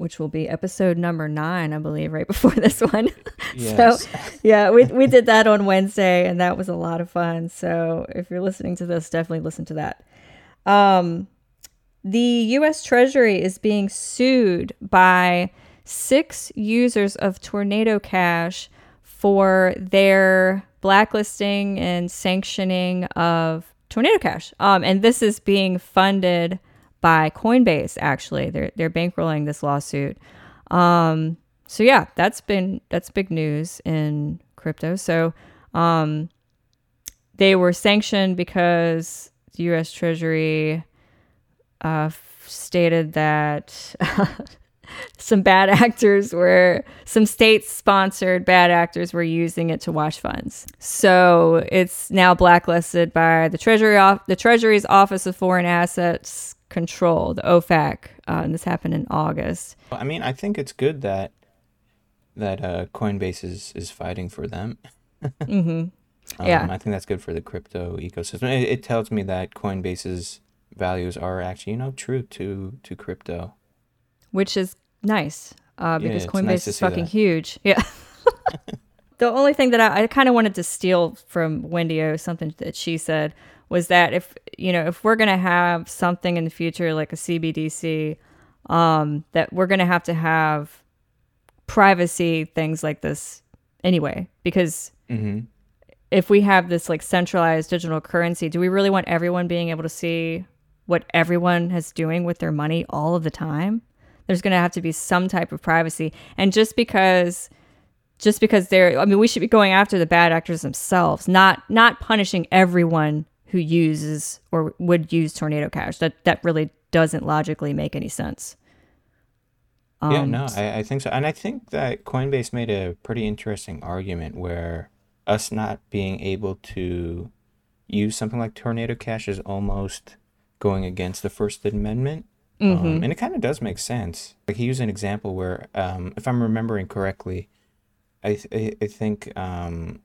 which will be episode number nine, I believe, right [LAUGHS] before this one. [LAUGHS] Yes. so, [LAUGHS] yeah, we, we did that on Wednesday, and that was a lot of fun. So, if you're listening to this, definitely listen to that. Um, the U.S. Treasury is being sued by six users of Tornado Cash for their blacklisting and sanctioning of Tornado Cash. Um, and this is being funded by Coinbase. Actually, they're they're bankrolling this lawsuit. Um, so yeah, that's been that's big news in crypto. So um, they were sanctioned because the U.S. Treasury uh, stated that [LAUGHS] some bad [LAUGHS] actors were some state-sponsored bad actors were using it to wash funds. So it's now blacklisted by the Treasury off the Treasury's Office of Foreign Assets Control, the OFAC, uh, and this happened in August. I mean, I think it's good that that uh, Coinbase is is fighting for them. [LAUGHS] mm-hmm. Um, Yeah. I think that's good for the crypto ecosystem. It, it tells me that Coinbase's values are actually, you know, true to to crypto. which is nice uh, because it's Coinbase nice is fucking that. huge. Yeah. [LAUGHS] the only thing that I, I kind of wanted to steal from Wendy O, something that she said, was that if you know if we're gonna have something in the future like a CBDC, um, that we're gonna have to have privacy things like this anyway, because hmm if we have this like centralized digital currency, do we really want everyone being able to see what everyone is doing with their money all of the time? There's going to have to be some type of privacy. And just because just because they're I mean we should be going after the bad actors themselves, not not punishing everyone who uses or would use tornado cash. That that really doesn't logically make any sense. yeah, Um, no, I, I think so. And I think that Coinbase made a pretty interesting argument where us not being able to use something like Tornado Cash is almost going against the First Amendment. Um, and it kind of does make sense. Like he used an example where, um, if I'm remembering correctly, I, th- I, I think um,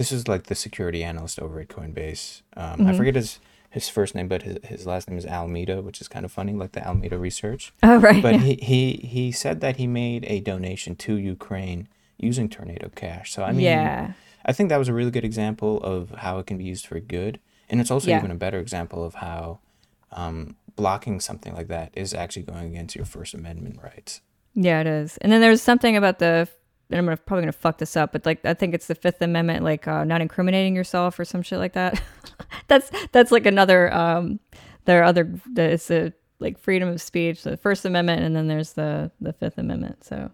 this is like the security analyst over at Coinbase. Um, I forget his, his first name, but his, his last name is Alameda, which is kind of funny, like the Alameda Research. Oh right. But yeah. he, he he said that he made a donation to Ukraine using Tornado Cash. So I mean, yeah. I think that was a really good example of how it can be used for good, and it's also Yeah. even a better example of how um, blocking something like that is actually going against your First Amendment rights. Yeah, it is. And then there's something about the I'm gonna, probably gonna fuck this up, but like I think it's the Fifth Amendment, like uh, not incriminating yourself or some shit like that. [LAUGHS] that's that's like another. Um, there are other. It's a like freedom of speech, the First Amendment, and then there's the the Fifth Amendment. So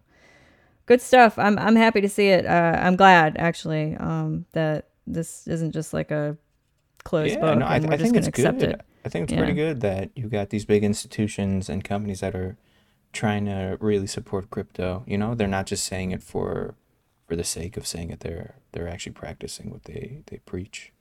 good stuff. I'm I'm happy to see it. Uh, I'm glad actually um, that this isn't just like a closed book, no, I, and th- we're I just think gonna it's accept good. it. I think it's Yeah. pretty good that you got these big institutions and companies that are trying to really support crypto. You know, they're not just saying it for for the sake of saying it. They're they're actually practicing what they they preach.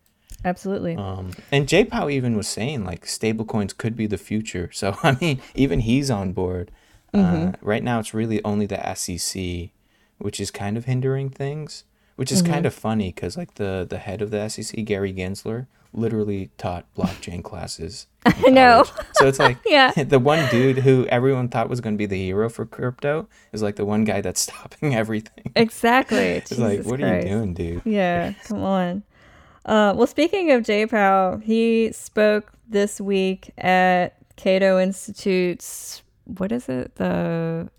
Absolutely. Um, and J Pow even was saying like stablecoins could be the future. [LAUGHS] So I mean, even he's on board. Uh, right now, it's really only the SEC, which is kind of hindering things. Which is kind of funny because like the the head of the SEC, Gary Gensler, literally taught blockchain classes. [LAUGHS] I know. So it's like [LAUGHS] Yeah. [LAUGHS] the one dude who everyone thought was going to be the hero for crypto is like the one guy that's stopping everything. Exactly. It's like, Jesus what are you doing, dude? Yeah, come on. Uh, well, speaking of J Powell, he spoke this week at Cato Institute's what is it? The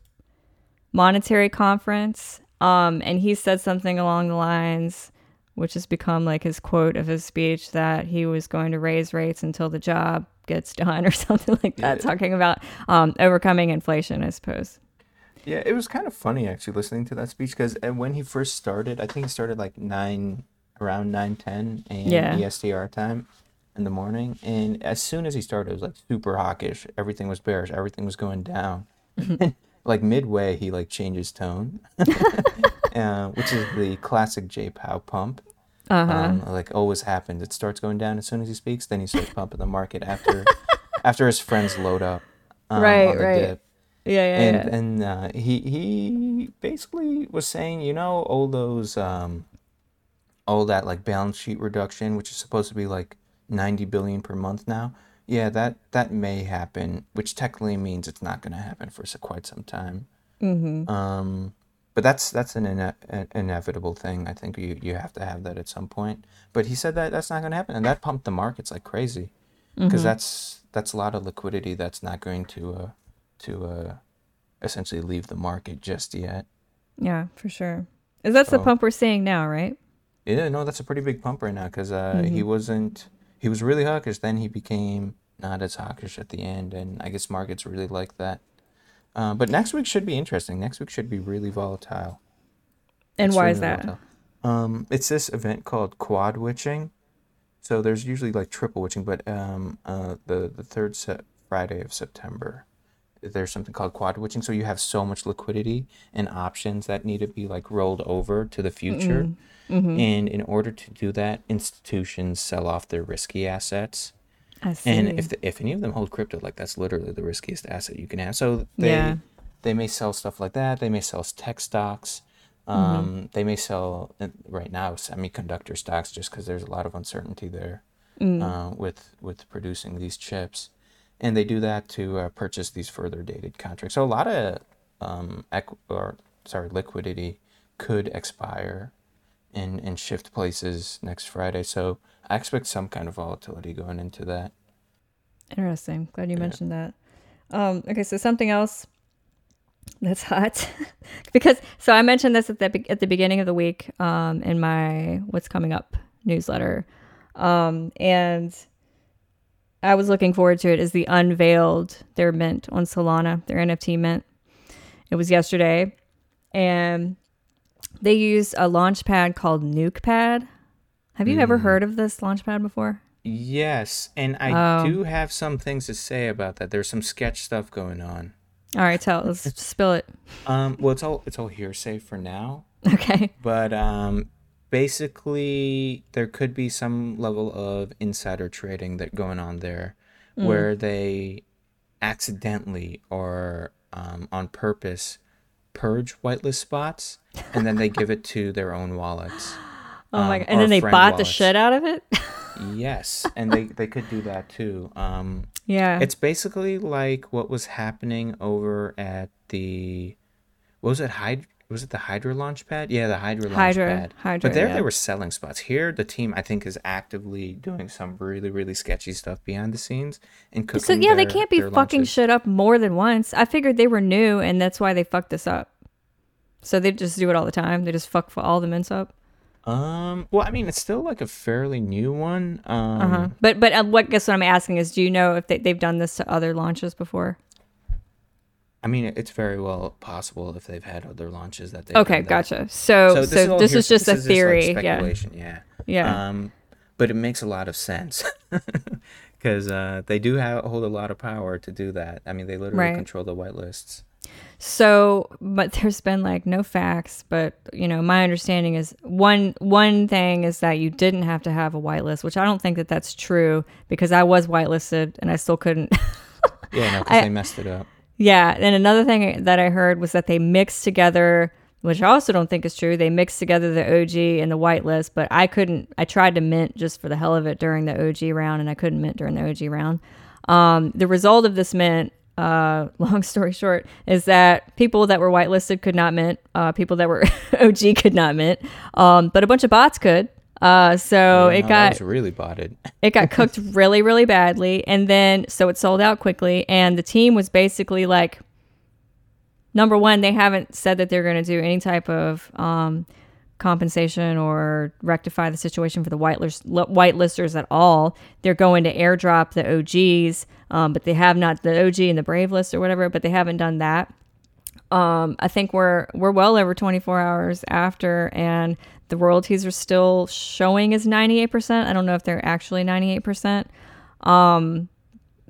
monetary conference. Um, and he said something along the lines, which has become like his quote of his speech, that he was going to raise rates until the job gets done or [LAUGHS] something like that, Yeah. talking about um, overcoming inflation, I suppose. Yeah, it was kind of funny actually listening to that speech because when he first started, I think he started like nine, around nine ten a.m. Yeah. ESTR time in the morning, and as soon as he started, it was like super hawkish. Everything was bearish. Everything was going down. [LAUGHS] like midway, he like changes tone, [LAUGHS] uh, which is the classic J Pow pump. Uh huh. Um, like always happens. It starts going down as soon as he speaks. Then he starts pumping the market after [LAUGHS] after his friends load up. Um, Right, right. dip yeah, yeah, and yeah. and uh, he he basically was saying, you know, all those um, all that like balance sheet reduction, which is supposed to be like ninety billion per month now. Yeah, that that may happen, which technically means it's not going to happen for quite some time. Mm-hmm. Um, but that's that's an, ine- an inevitable thing. I think you you have to have that at some point. But he said that that's not going to happen, and that pumped the markets like crazy because that's that's a lot of liquidity that's not going to uh, to uh, essentially leave the market just yet. Yeah, for sure. Is that the pump we're seeing now, right? Yeah, no, that's a pretty big pump right now because uh, he wasn't he was really hawkish. Then he became not as hawkish at the end, and I guess markets really like that. Uh, but next week should be interesting. Next week should be really volatile. And why is that? Um, it's this event called quad witching. So there's usually like triple witching, but um, uh, the the third set Friday of September, there's something called quad witching. So you have so much liquidity and options that need to be like rolled over to the future. Mm-hmm. And in order to do that, institutions sell off their risky assets. I see. And if the, if any of them hold crypto, like that's literally the riskiest asset you can have. So they Yeah. they may sell stuff like that. They may sell tech stocks. Mm-hmm. Um, They may sell uh, right now semiconductor stocks just because there's a lot of uncertainty there Mm. uh, with with producing these chips, and they do that to uh, purchase these further dated contracts. So a lot of um, equ- or sorry liquidity could expire and and shift places next Friday. So I expect some kind of volatility going into that. Interesting. Glad you mentioned that. Um, okay, so something else that's hot [LAUGHS] because so I mentioned this at the at the beginning of the week um, in my what's coming up newsletter, um, and I was looking forward to it. Is the unveiled their mint on Solana, their NFT mint. It was yesterday, and they used a launch pad called NukePad. Have you ever heard of this launch pad before? Yes, and I Oh. do have some things to say about that. There's some sketch stuff going on. All right, tell let's [LAUGHS] spill it. Um, well, it's all it's all hearsay for now, [LAUGHS] Okay. but um, basically there could be some level of insider trading that going on there, where they accidentally or um, on purpose purge whitelist spots, and then they give it to their own wallets. [GASPS] Oh my um, god! And then they bought the shit out of it. [LAUGHS] Yes, and they they could do that too. Um, yeah. It's basically like what was happening over at the what was it Hyd was it the Hydra launch pad? Yeah, the Hydra launch Hydra- pad. Hydra, but there yeah. they were selling spots. Here the team I think is actively doing some really really sketchy stuff behind the scenes and cooking so yeah, they can't be fucking launches. shit up more than once. I figured they were new, and that's why they fucked this up. So they just do it all the time. They just fuck all the mints up. Um well I mean it's still like a fairly new one. Um Uh huh. But but uh, what guess what I'm asking is, do you know if they, they've done this to other launches before? I mean it's very well possible if they've had other launches that they Okay, gotcha. So so, this hears- is just a this is theory. like yeah. speculation, yeah. Yeah. Um, but it makes a lot of sense [LAUGHS] because uh, they do have, hold a lot of power to do that. I mean, they literally Right. control the whitelists. So, but there's been like no facts, but you know, my understanding is one one thing is that you didn't have to have a whitelist, which I don't think that that's true because I was whitelisted and I still couldn't. [LAUGHS] Yeah, no, because they messed it up. Yeah, and another thing that I heard was that they mixed together, which I also don't think is true. They mixed together the OG and the whitelist, but I couldn't. I tried to mint just for the hell of it during the OG round, and I couldn't mint during the OG round. Um, the result of this mint, uh, [LAUGHS] long story short, is that people that were whitelisted could not mint. Uh, people that were [LAUGHS] OG could not mint, um, but a bunch of bots could. Uh, so it no, that got really botted. [LAUGHS] it got cooked [LAUGHS] really, really badly. And then, so it sold out quickly. And the team was basically like, number one, they haven't said that they're going to do any type of um, compensation or rectify the situation for the whitelist, whitelisters at all. They're going to airdrop the OGs, um, but they have not the OG and the Brave list or whatever, but they haven't done that. Um, I think we're we're well over 24 hours after, and the royalties are still showing as 98%. I don't know if they're actually 98%. Um,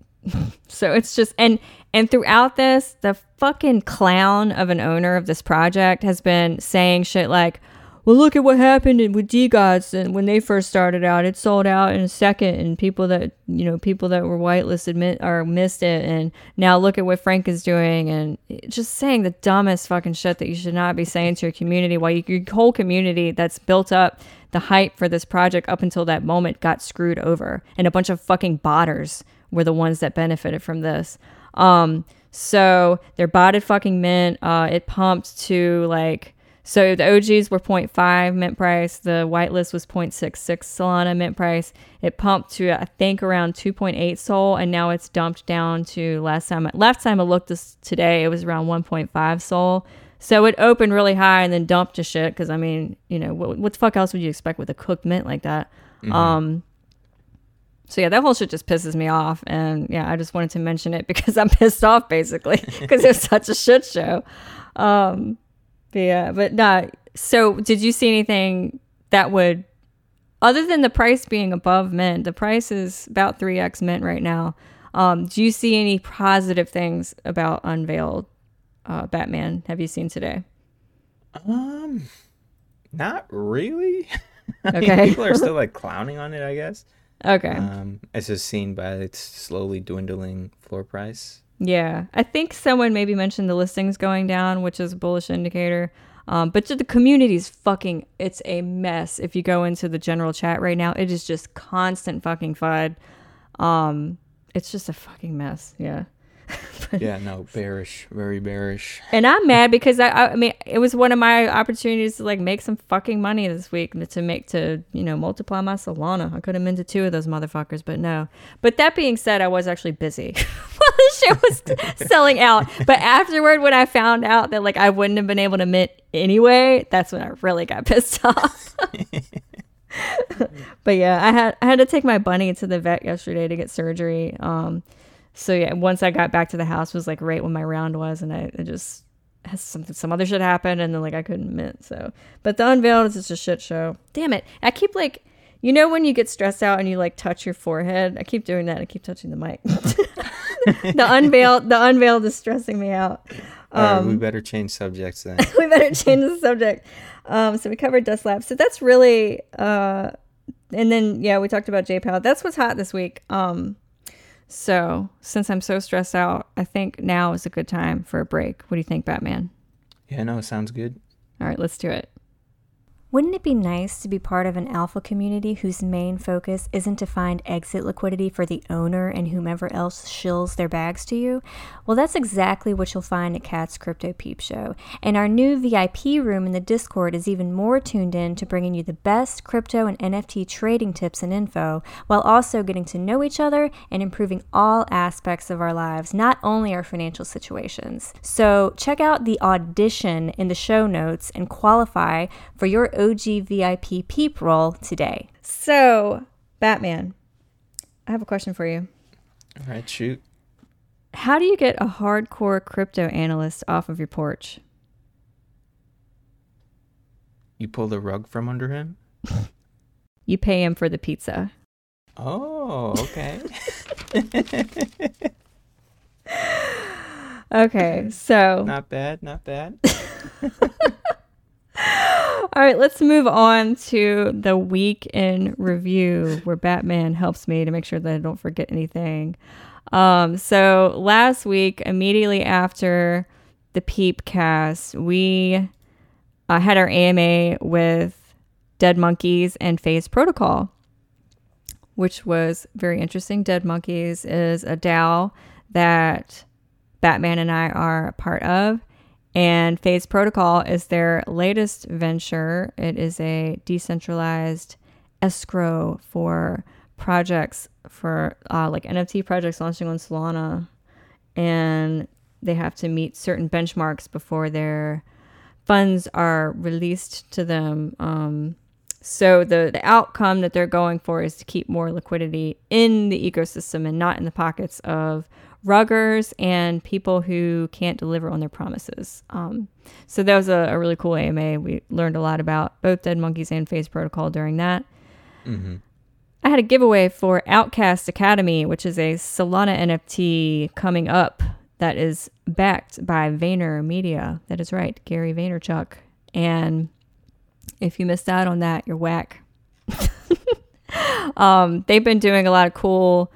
[LAUGHS] so it's just and and throughout this, the fucking clown of an owner of this project has been saying shit like, "Well, look at what happened with DeGods and when they first started out, it sold out in a second, and people that you know people that were whitelisted mi- or missed it, and now look at what Frank is doing, and just saying the dumbest fucking shit that you should not be saying to your community while you, your whole community that's built up." The hype for this project up until that moment got screwed over, and a bunch of fucking botters were the ones that benefited from this. Um, so their botted fucking mint, uh, it pumped to like, so the OGs were 0.5 mint price, the whitelist was 0.66 Solana mint price. It pumped to I think around 2.8 Sol, and now it's dumped down to last time. Last time I looked this today, it was around 1.5 Sol. So it opened really high and then dumped to shit because I mean, you know, what, what the fuck else would you expect with a cooked mint like that? Um, so yeah, that whole shit just pisses me off, and yeah, I just wanted to mention it [LAUGHS] because I'm pissed off basically because it was such a shit show. Um, yeah, but nah. So did you see anything that would, other than the price being above mint, the price is about three x mint right now. Um, do you see any positive things about Unveiled uh, Bhattman? Have you seen today? Um, not really. [LAUGHS] I mean, Okay. people are still like [LAUGHS] clowning on it, I guess. Okay. Um, as is seen by its slowly dwindling floor price. Yeah, I think someone maybe mentioned the listings going down, which is a bullish indicator. Um, but the community's fucking, it's a mess. If you go into the general chat right now, it is just constant fucking FUD. Um, it's just a fucking mess. Yeah. [LAUGHS] Yeah, no, bearish, very bearish. And I'm mad because I, I, mean, it was one of my opportunities to like make some fucking money this week to make to you know multiply my Solana. I could have minted two of those motherfuckers, but no. But that being said, I was actually busy [LAUGHS] while the shit was [LAUGHS] selling out. But afterward, when I found out that like I wouldn't have been able to mint anyway, that's when I really got pissed off. but yeah, I had I had to take my bunny to the vet yesterday to get surgery. Um, so yeah, once I got back to the house was like right when my round was, and I, I just has something some other shit happened, and then like I couldn't mint. So, but the unveiled is just a shit show. Damn it! I keep like, you know, when you get stressed out and you like touch your forehead. I keep doing that. I keep touching the mic. [LAUGHS] the unveiled, the unveiled is stressing me out. Right, we Um, better change subjects then. [LAUGHS] we better change the subject. Um, so we covered Dust Lab. So that's really, uh, and then yeah, we talked about J Pow. That's what's hot this week. Um, so since I'm so stressed out, I think now is a good time for a break. What do you think, Bhattman? yeah, no, sounds good. All right, let's do it. Wouldn't it be nice to be part of an alpha community whose main focus isn't to find exit liquidity for the owner and whomever else shills their bags to you? Well, that's exactly what you'll find at Kat's Crypto Peepshow. And our new VIP room in the Discord is even more tuned in to bringing you the best crypto and NFT trading tips and info, while also getting to know each other and improving all aspects of our lives, not only our financial situations. So check out the audition in the show notes and qualify for your OG VIP Peep Role today. So, Bhattman, I have a question for you. All right, shoot. How do you get a hardcore crypto analyst off of your porch? You pull the rug from under him? [LAUGHS] You pay him for the pizza. Oh, okay. [LAUGHS] Okay, so not bad, not bad. [LAUGHS] All right, let's move on to the week in review where Bhattman helps me to make sure that I don't forget anything. Um, so last week, immediately after the Peepcast, we uh, had our AMA with Ded Monkes and Phase Protocol, which was very interesting. Ded Monkes is a DAO that Bhattman and I are a part of. And Phase Protocol is their latest venture. It is a decentralized escrow for projects for uh, like NFT projects launching on Solana, and they have to meet certain benchmarks before their funds are released to them. Um, so the the outcome that they're going for is to keep more liquidity in the ecosystem and not in the pockets of ruggers and people who can't deliver on their promises. Um, so that was a, a, really cool AMA. We learned a lot about both Ded Monkes and Phase Protocol during that. Mm-hmm. I had a giveaway for Outcast Academy, which is a Solana NFT coming up that is backed by Vayner Media. That is right, Gary Vaynerchuk. And if you missed out on that, you're whack. [LAUGHS] um, they've been doing a lot of cool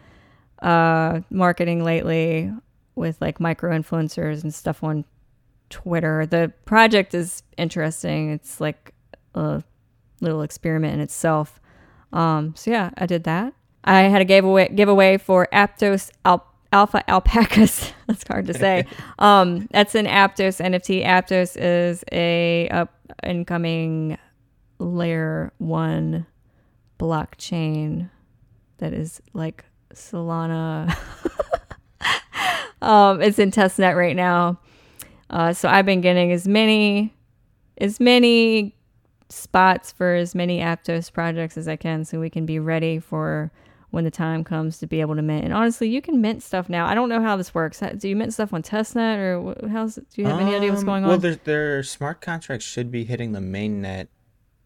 uh, marketing lately with like micro influencers and stuff on Twitter. The project is interesting. It's like a little experiment in itself. Um, so yeah, I did that. I had a giveaway giveaway for Aptos Al- Alpha Alpacas. [LAUGHS] that's hard to say. [LAUGHS] um, that's an Aptos NFT. Aptos is a up incoming layer one blockchain that is like Solana. [LAUGHS] um, it's in testnet right now. Uh, so I've been getting as many as many spots for as many Aptos projects as I can so we can be ready for when the time comes to be able to mint. And honestly, you can mint stuff now. I don't know how this works. Do you mint stuff on testnet or how's do you have any idea what's um, going on? Well, their their smart contracts should be hitting the main net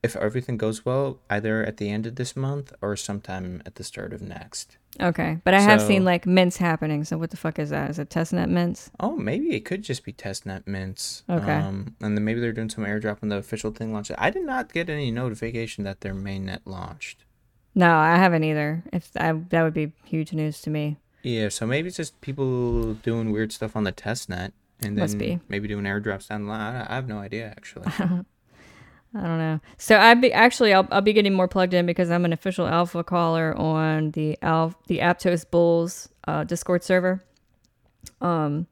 if everything goes well, either at the end of this month or sometime at the start of next. Okay, but I have seen like mints happening. So what the fuck is that? Is it testnet mints? Oh, maybe it could just be testnet mints. Okay. Um, and then maybe they're doing some airdrop when the official thing launches. I did not get any notification that their mainnet launched. No, I haven't either. If I, that would be huge news to me. Yeah, so maybe it's just people doing weird stuff on the testnet, and then maybe doing airdrops down the line. I, I have no idea actually. [LAUGHS] I don't know. So I be actually I'll, I'll be getting more plugged in because I'm an official alpha caller on the Alf the Aptos Bulls uh, Discord server, um,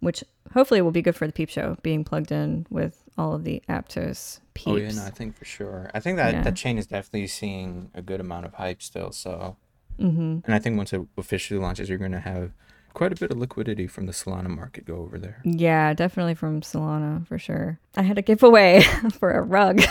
which hopefully will be good for the Peep Show being plugged in with all of the Aptos peeps. Oh yeah, no, I think for sure. I think that yeah. that chain is definitely seeing a good amount of hype still. So, mm-hmm. and I think once it officially launches, you're going to have quite a bit of liquidity from the Solana market go over there. Yeah, definitely from Solana for sure. I had a giveaway [LAUGHS] for a rug. [LAUGHS]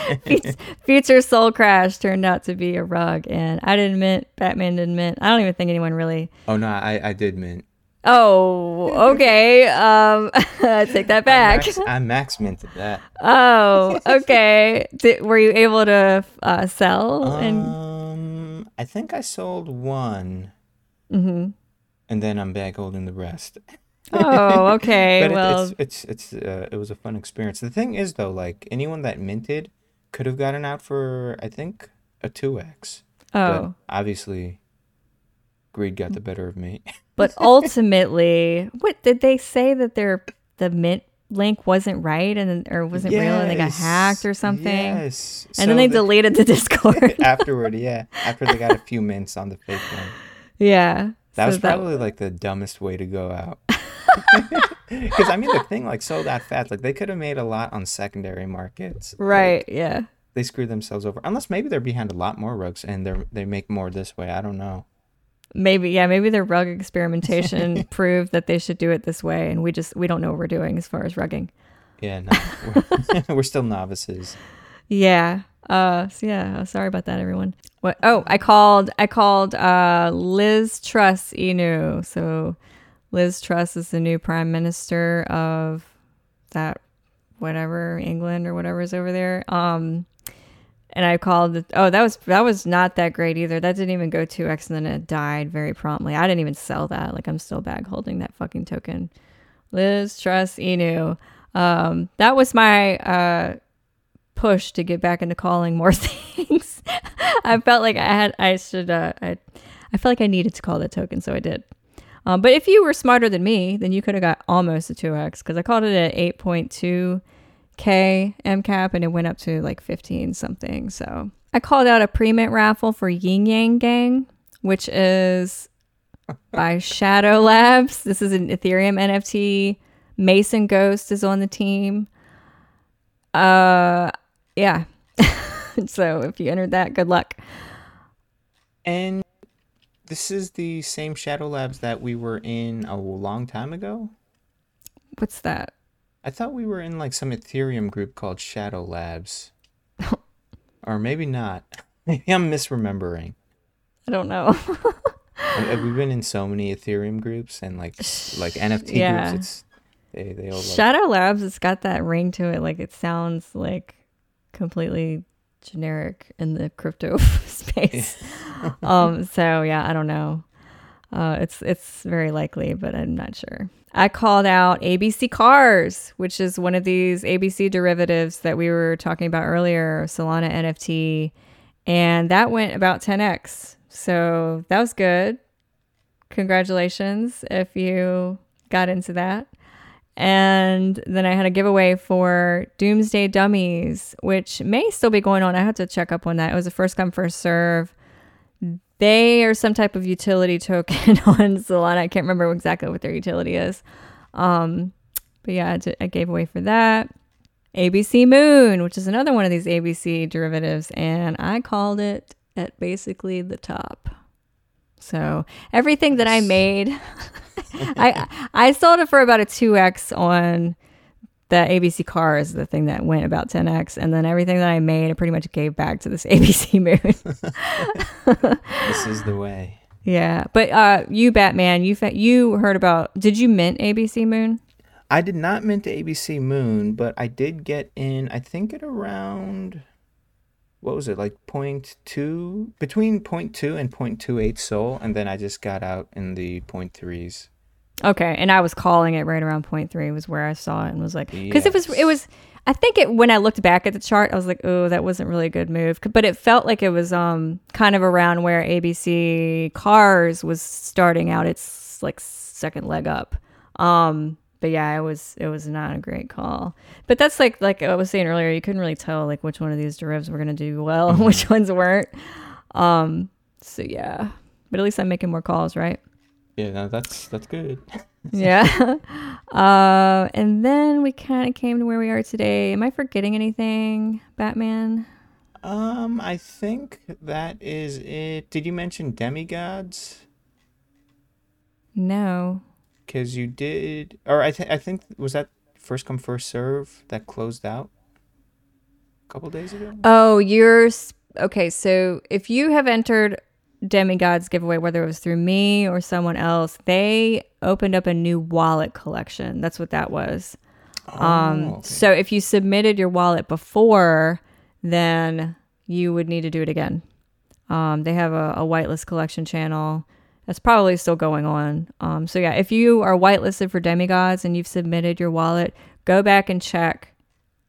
[LAUGHS] Future Soul Crash turned out to be a rug, and I didn't mint. Bhattman didn't mint. I don't even think anyone really. Oh no, I I did mint. Oh, okay. um, take that back. I max, I max minted that. Oh, okay. Did, were you able to uh, sell? And um, I think I sold one. Mm-hmm. And then I'm back holding the rest. Oh, [LAUGHS] okay. but well, it, it's it's, it's uh, it was a fun experience. The thing is though, like anyone that minted could have gotten out for I think a two x. Oh, but obviously, greed got the better of me. [LAUGHS] but ultimately, what did they say that their the mint link wasn't right and or wasn't yes, real and they got hacked or something? Yes. And so then they the, deleted the [LAUGHS] Discord afterward. Yeah, after they got a few mints on the fake one. Yeah. That so was probably like the dumbest way to go out. [LAUGHS] Because I mean, the thing like so that fast, like they could have made a lot on secondary markets. Right. Like, yeah. They screwed themselves over. Unless maybe they're behind a lot more rugs and they're they make more this way. I don't know. Maybe yeah. Maybe their rug experimentation [LAUGHS] proved that they should do it this way, and we just we don't know what we're doing as far as rugging. Yeah. No, we're, [LAUGHS] we're still novices. Yeah. Uh, so yeah, sorry about that, everyone. What? Oh, I called. I called uh, Liz Truss Inu. So Liz Truss is the new prime minister of that whatever England or whatever is over there. Um, and I called. The, oh, that was that was not that great either. That didn't even go two x, and then it died very promptly. I didn't even sell that. Like I'm still bag holding that fucking token. Liz Truss Inu. Um, that was my uh push to get back into calling more [LAUGHS] things. I felt like I had I should uh, I I felt like I needed to call that token, so I did. Um, but if you were smarter than me, then you could have got almost a 2x because I called it at 8.2k MCAP and it went up to like 15 something. So I called out a pre mint raffle for Yin Yang Gang, which is [LAUGHS] by Shadow Labs. This is an Ethereum NFT. Mason Ghost is on the team. Uh, yeah. [LAUGHS] so if you entered that, good luck. And this is the same Shadow Labs that we were in a long time ago. What's that? I thought we were in like some Ethereum group called Shadow Labs. [LAUGHS] or maybe not. [LAUGHS] Maybe I'm misremembering. I don't know. We've been in so many Ethereum groups and like like NFT Yeah. groups. It's they they all like, Shadow Labs, it's got that ring to it. Like it sounds like completely generic in the crypto [LAUGHS] space. um, [LAUGHS] so yeah, I don't know. Uh, it's it's very likely, but I'm not sure. I called out ABC Cars, which is one of these ABC derivatives that we were talking about earlier, Solana NFT, and that went about 10x. So that was good. Congratulations if you got into that. And then I had a giveaway for Doomsday Dummies, which may still be going on. I had to check up on that. It was a first come, first serve. They are some type of utility [LAUGHS] token on Solana. I can't remember exactly what their utility is. Um, but yeah, I, did, I gave away for that. ABC Moon, which is another one of these ABC derivatives, and I called it at basically the top. So everything that I made, [LAUGHS] I I sold it for about a two x on the ABC car is the thing that went about ten x, and then everything that I made, I pretty much gave back to this [LAUGHS] ABC Moon. [LAUGHS] this is the way. yeah, but uh, you Bhattman, you fa- you heard about? Did you mint ABC Moon? I did not mint ABC Moon, but I did get in. I think at around what was it like point two between point two and point two eight SOL, and then I just got out in the point threes. Okay, and I was calling it right around point three was where I saw it and was like, because it was it was. I think it when I looked back at the chart, I was like, oh, that wasn't really a good move. But it felt like it was um kind of around where ABC Cars was starting out its like second leg up. Um, but yeah, it was it was not a great call. But that's like like I was saying earlier, you couldn't really tell like which one of these derivatives were gonna do well and which ones weren't. Um, so yeah, but at least I'm making more calls, right? Yeah, no, that's that's good. [LAUGHS] yeah. [LAUGHS] Uh, and then we kind of came to where we are today. Am I forgetting anything, Bhattman? Um, I think that is it. Did you mention demigods? No. Because you did, or I think I think was that first come first serve that closed out a couple days ago. Oh, you're okay. So if you have entered Demigods giveaway, whether it was through me or someone else, they opened up a new wallet collection. That's what that was. Um, Oh, okay. So if you submitted your wallet before, then you would need to do it again. Um, they have a, a whitelist collection channel that's probably still going on. Um, so yeah, if you are whitelisted for demigods and you've submitted your wallet, go back and check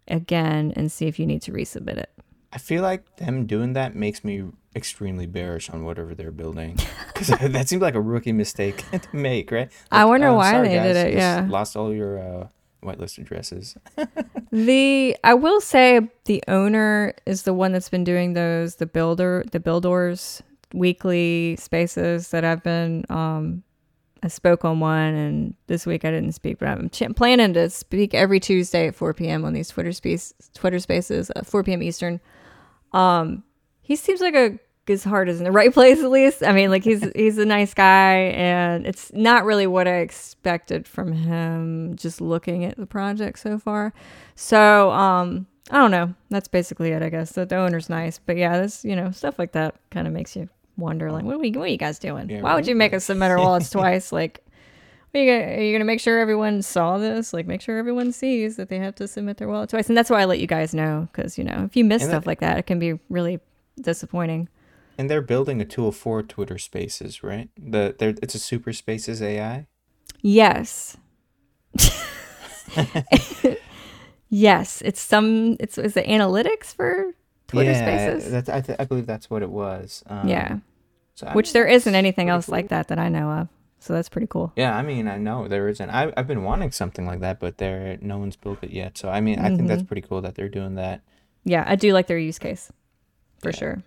again and see if you need to resubmit it. I feel like them doing that makes me extremely bearish on whatever they're building [LAUGHS] because [LAUGHS] that seems like a rookie mistake [LAUGHS] to make, right? I wonder "Oh, why sorry, they did it, yeah. lost all your uh, whitelist addresses. The I will say the owner is the one that's been doing those the builder the builders weekly spaces that I've been um I spoke on one and this week I didn't speak but I'm ch- planning to speak every Tuesday at 4 p.m. on these Twitter space Twitter spaces at 4 p.m. Eastern. Um he seems like a his heart is in the right [LAUGHS] place at least. I mean like he's [LAUGHS] he's a nice guy and it's not really what I expected from him just looking at the project so far. So, um, I don't know. That's basically it, I guess. The, the owner's nice, but yeah, this you know stuff like that kind of makes you wonder, like, what are, we, what are you guys doing? Yeah, Why would you make us submit our wallets [LAUGHS] twice? Like, are you, gonna, are you gonna make sure everyone saw this? Like, make sure everyone sees that they have to submit their wallet twice, and that's why I let you guys know because you know if you miss And stuff that- like that, it can be really disappointing. And they're building a tool for Twitter Spaces, right? The they're, it's a Super Spaces AI. Yes. [LAUGHS] yes, it's some. It's is it analytics for Twitter yeah, Spaces? That's, I, th- I believe that's what it was. Um, yeah. So, which mean, there isn't anything else cool. like that that I know of. So that's pretty cool. Yeah, I mean, I know there isn't. I, I've been wanting something like that, but there no one's built it yet. So I mean, I think that's Mhm. pretty cool that they're doing that. Yeah, I do like their use case for Yeah. sure.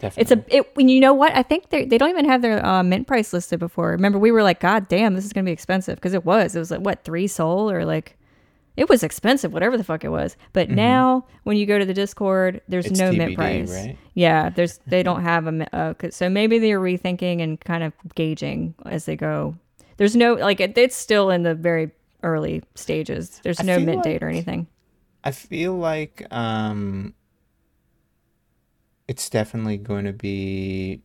Definitely. It's a it when you know what I think they they don't even have their uh, mint price listed before. Remember we were like, God damn, this is gonna be expensive because it was. It was like what three SOL or like it was expensive, whatever the fuck it was. But Mhm. now when you go to the Discord, there's It's no TBD, mint price. right? Yeah, there's they don't have a uh, so maybe they're rethinking and kind of gauging as they go. There's no like it, it's still in the very early stages. There's I no mint date or anything. I feel like um, it's definitely going to be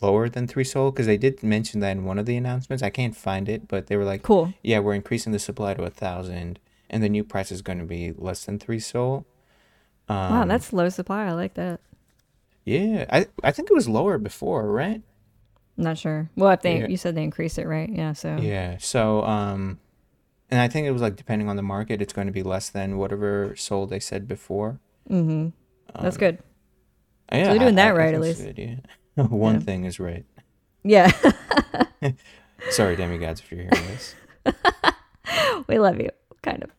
lower than three SOL because they did mention that in one of the announcements. I can't find it, but they were like, Cool. "Yeah, we're increasing the supply to a thousand, and the new price is going to be less than three SOL." Um, wow, that's low supply. I like that. yeah. I I think it was lower before, right? Not sure. Well, if they Yeah. you said they increased it, right? Yeah. So Yeah. So um, and I think it was like depending on the market, it's going to be less than whatever soul they said before. Mm-hmm. That's Um, good. Yeah, they're doing I- that I- I right, at least. [LAUGHS] One Yeah. thing is right. Yeah. [LAUGHS] Sorry, DeGods, if you're hearing this. [LAUGHS] we love you, kind of.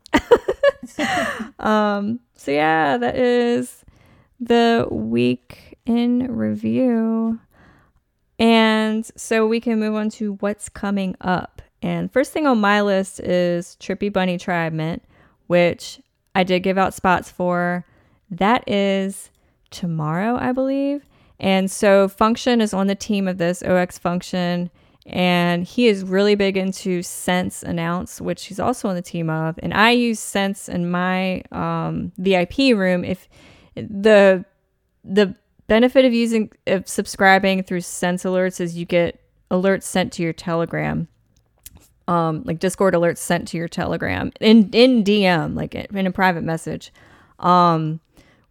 um, so yeah, that is the week in review. And so we can move on to what's coming up. And first thing on my list is Trippy Bunny Tribe Mint, which I did give out spots for. That is tomorrow, I believe. And so Function is on the team of this, OX Function, and he is really big into Sense Announce, which he's also on the team of. And I use Sense in my um, VIP room. If the the benefit of using of subscribing through Sense alerts is you get alerts sent to your Telegram, um, like Discord alerts sent to your Telegram in in DM, like in a private message. Um,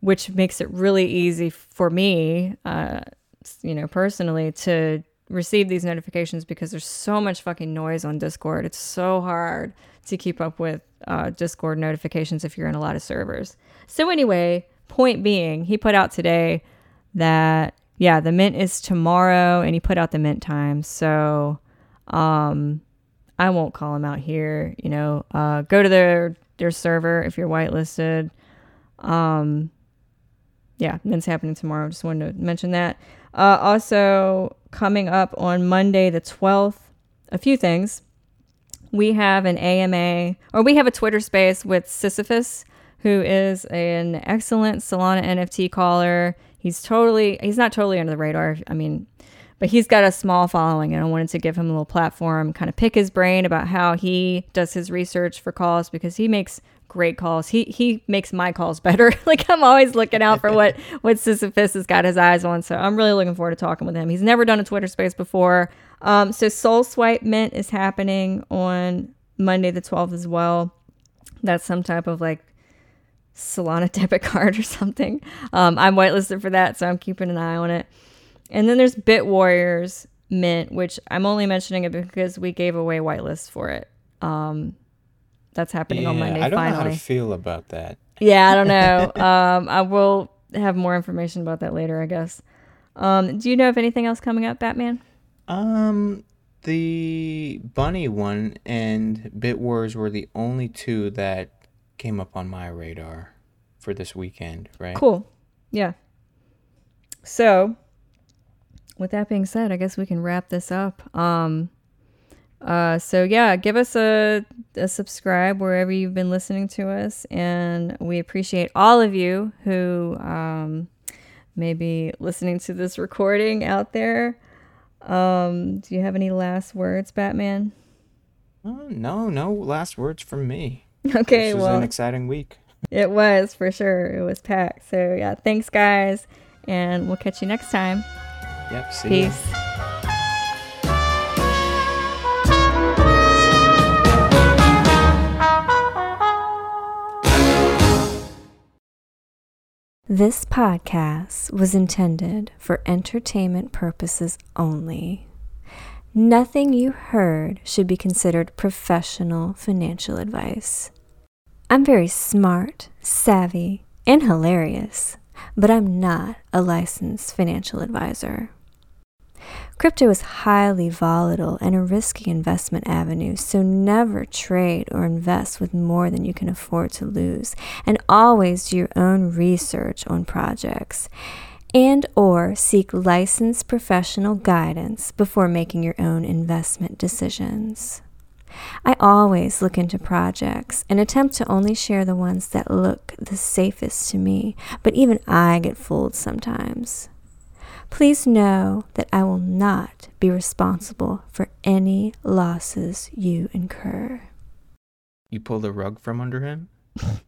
which makes it really easy for me, uh, you know, personally to receive these notifications because there's so much fucking noise on Discord. It's so hard to keep up with uh, Discord notifications if you're in a lot of servers. So, anyway, point being, he put out today that, yeah, the mint is tomorrow and he put out the mint time. So, um, I won't call him out here. You know, uh, go to their their server if you're whitelisted. Um, yeah, mint's happening tomorrow. Just wanted to mention that. Uh, also, coming up on Monday the 12th, a few things. We have an AMA, or we have a Twitter space with Sisyphus, who is an excellent Solana NFT caller. He's totally, he's not totally under the radar. I mean, but he's got a small following, and I wanted to give him a little platform, kind of pick his brain about how he does his research for calls because he makes great calls. He he makes my calls better. [LAUGHS] like I'm always looking out for what [LAUGHS] what Sisyphus has got his eyes on. So I'm really looking forward to talking with him. He's never done a Twitter space before. Um, so Soul Swipe Mint is happening on Monday the 12th as well. That's some type of like Solana [LAUGHS] debit card or something. Um, I'm whitelisted for that, so I'm keeping an eye on it. And then there's Bit Warriors Mint, which I'm only mentioning it because we gave away whitelist for it. Um, that's happening on Monday. I don't finally. know how to feel about that. Yeah, I don't know. [LAUGHS] um, I will have more information about that later, I guess. Um, do you know of anything else coming up, Bhattman? Um, the bunny one and Bit Wars were the only two that came up on my radar for this weekend, right? Cool. Yeah. So, with that being said, I guess we can wrap this up. Um, uh, so yeah, give us a, a subscribe wherever you've been listening to us, and we appreciate all of you who um, may be listening to this recording out there. Um, do you have any last words, Bhattman? Oh, no, no last words from me. [LAUGHS] Okay, this was well, an exciting week. It was for sure. It was packed. So yeah, thanks guys, and we'll catch you next time. Yep. See ya. This podcast was intended for entertainment purposes only. Nothing you heard should be considered professional financial advice. I'm very smart, savvy, and hilarious, but I'm not a licensed financial advisor. Crypto is highly volatile and a risky investment avenue, so never trade or invest with more than you can afford to lose, and always do your own research on projects and or seek licensed professional guidance before making your own investment decisions. I always look into projects and attempt to only share the ones that look the safest to me, but even I get fooled sometimes. Please know that I will not be responsible for any losses you incur. You pull the rug from under him? [LAUGHS]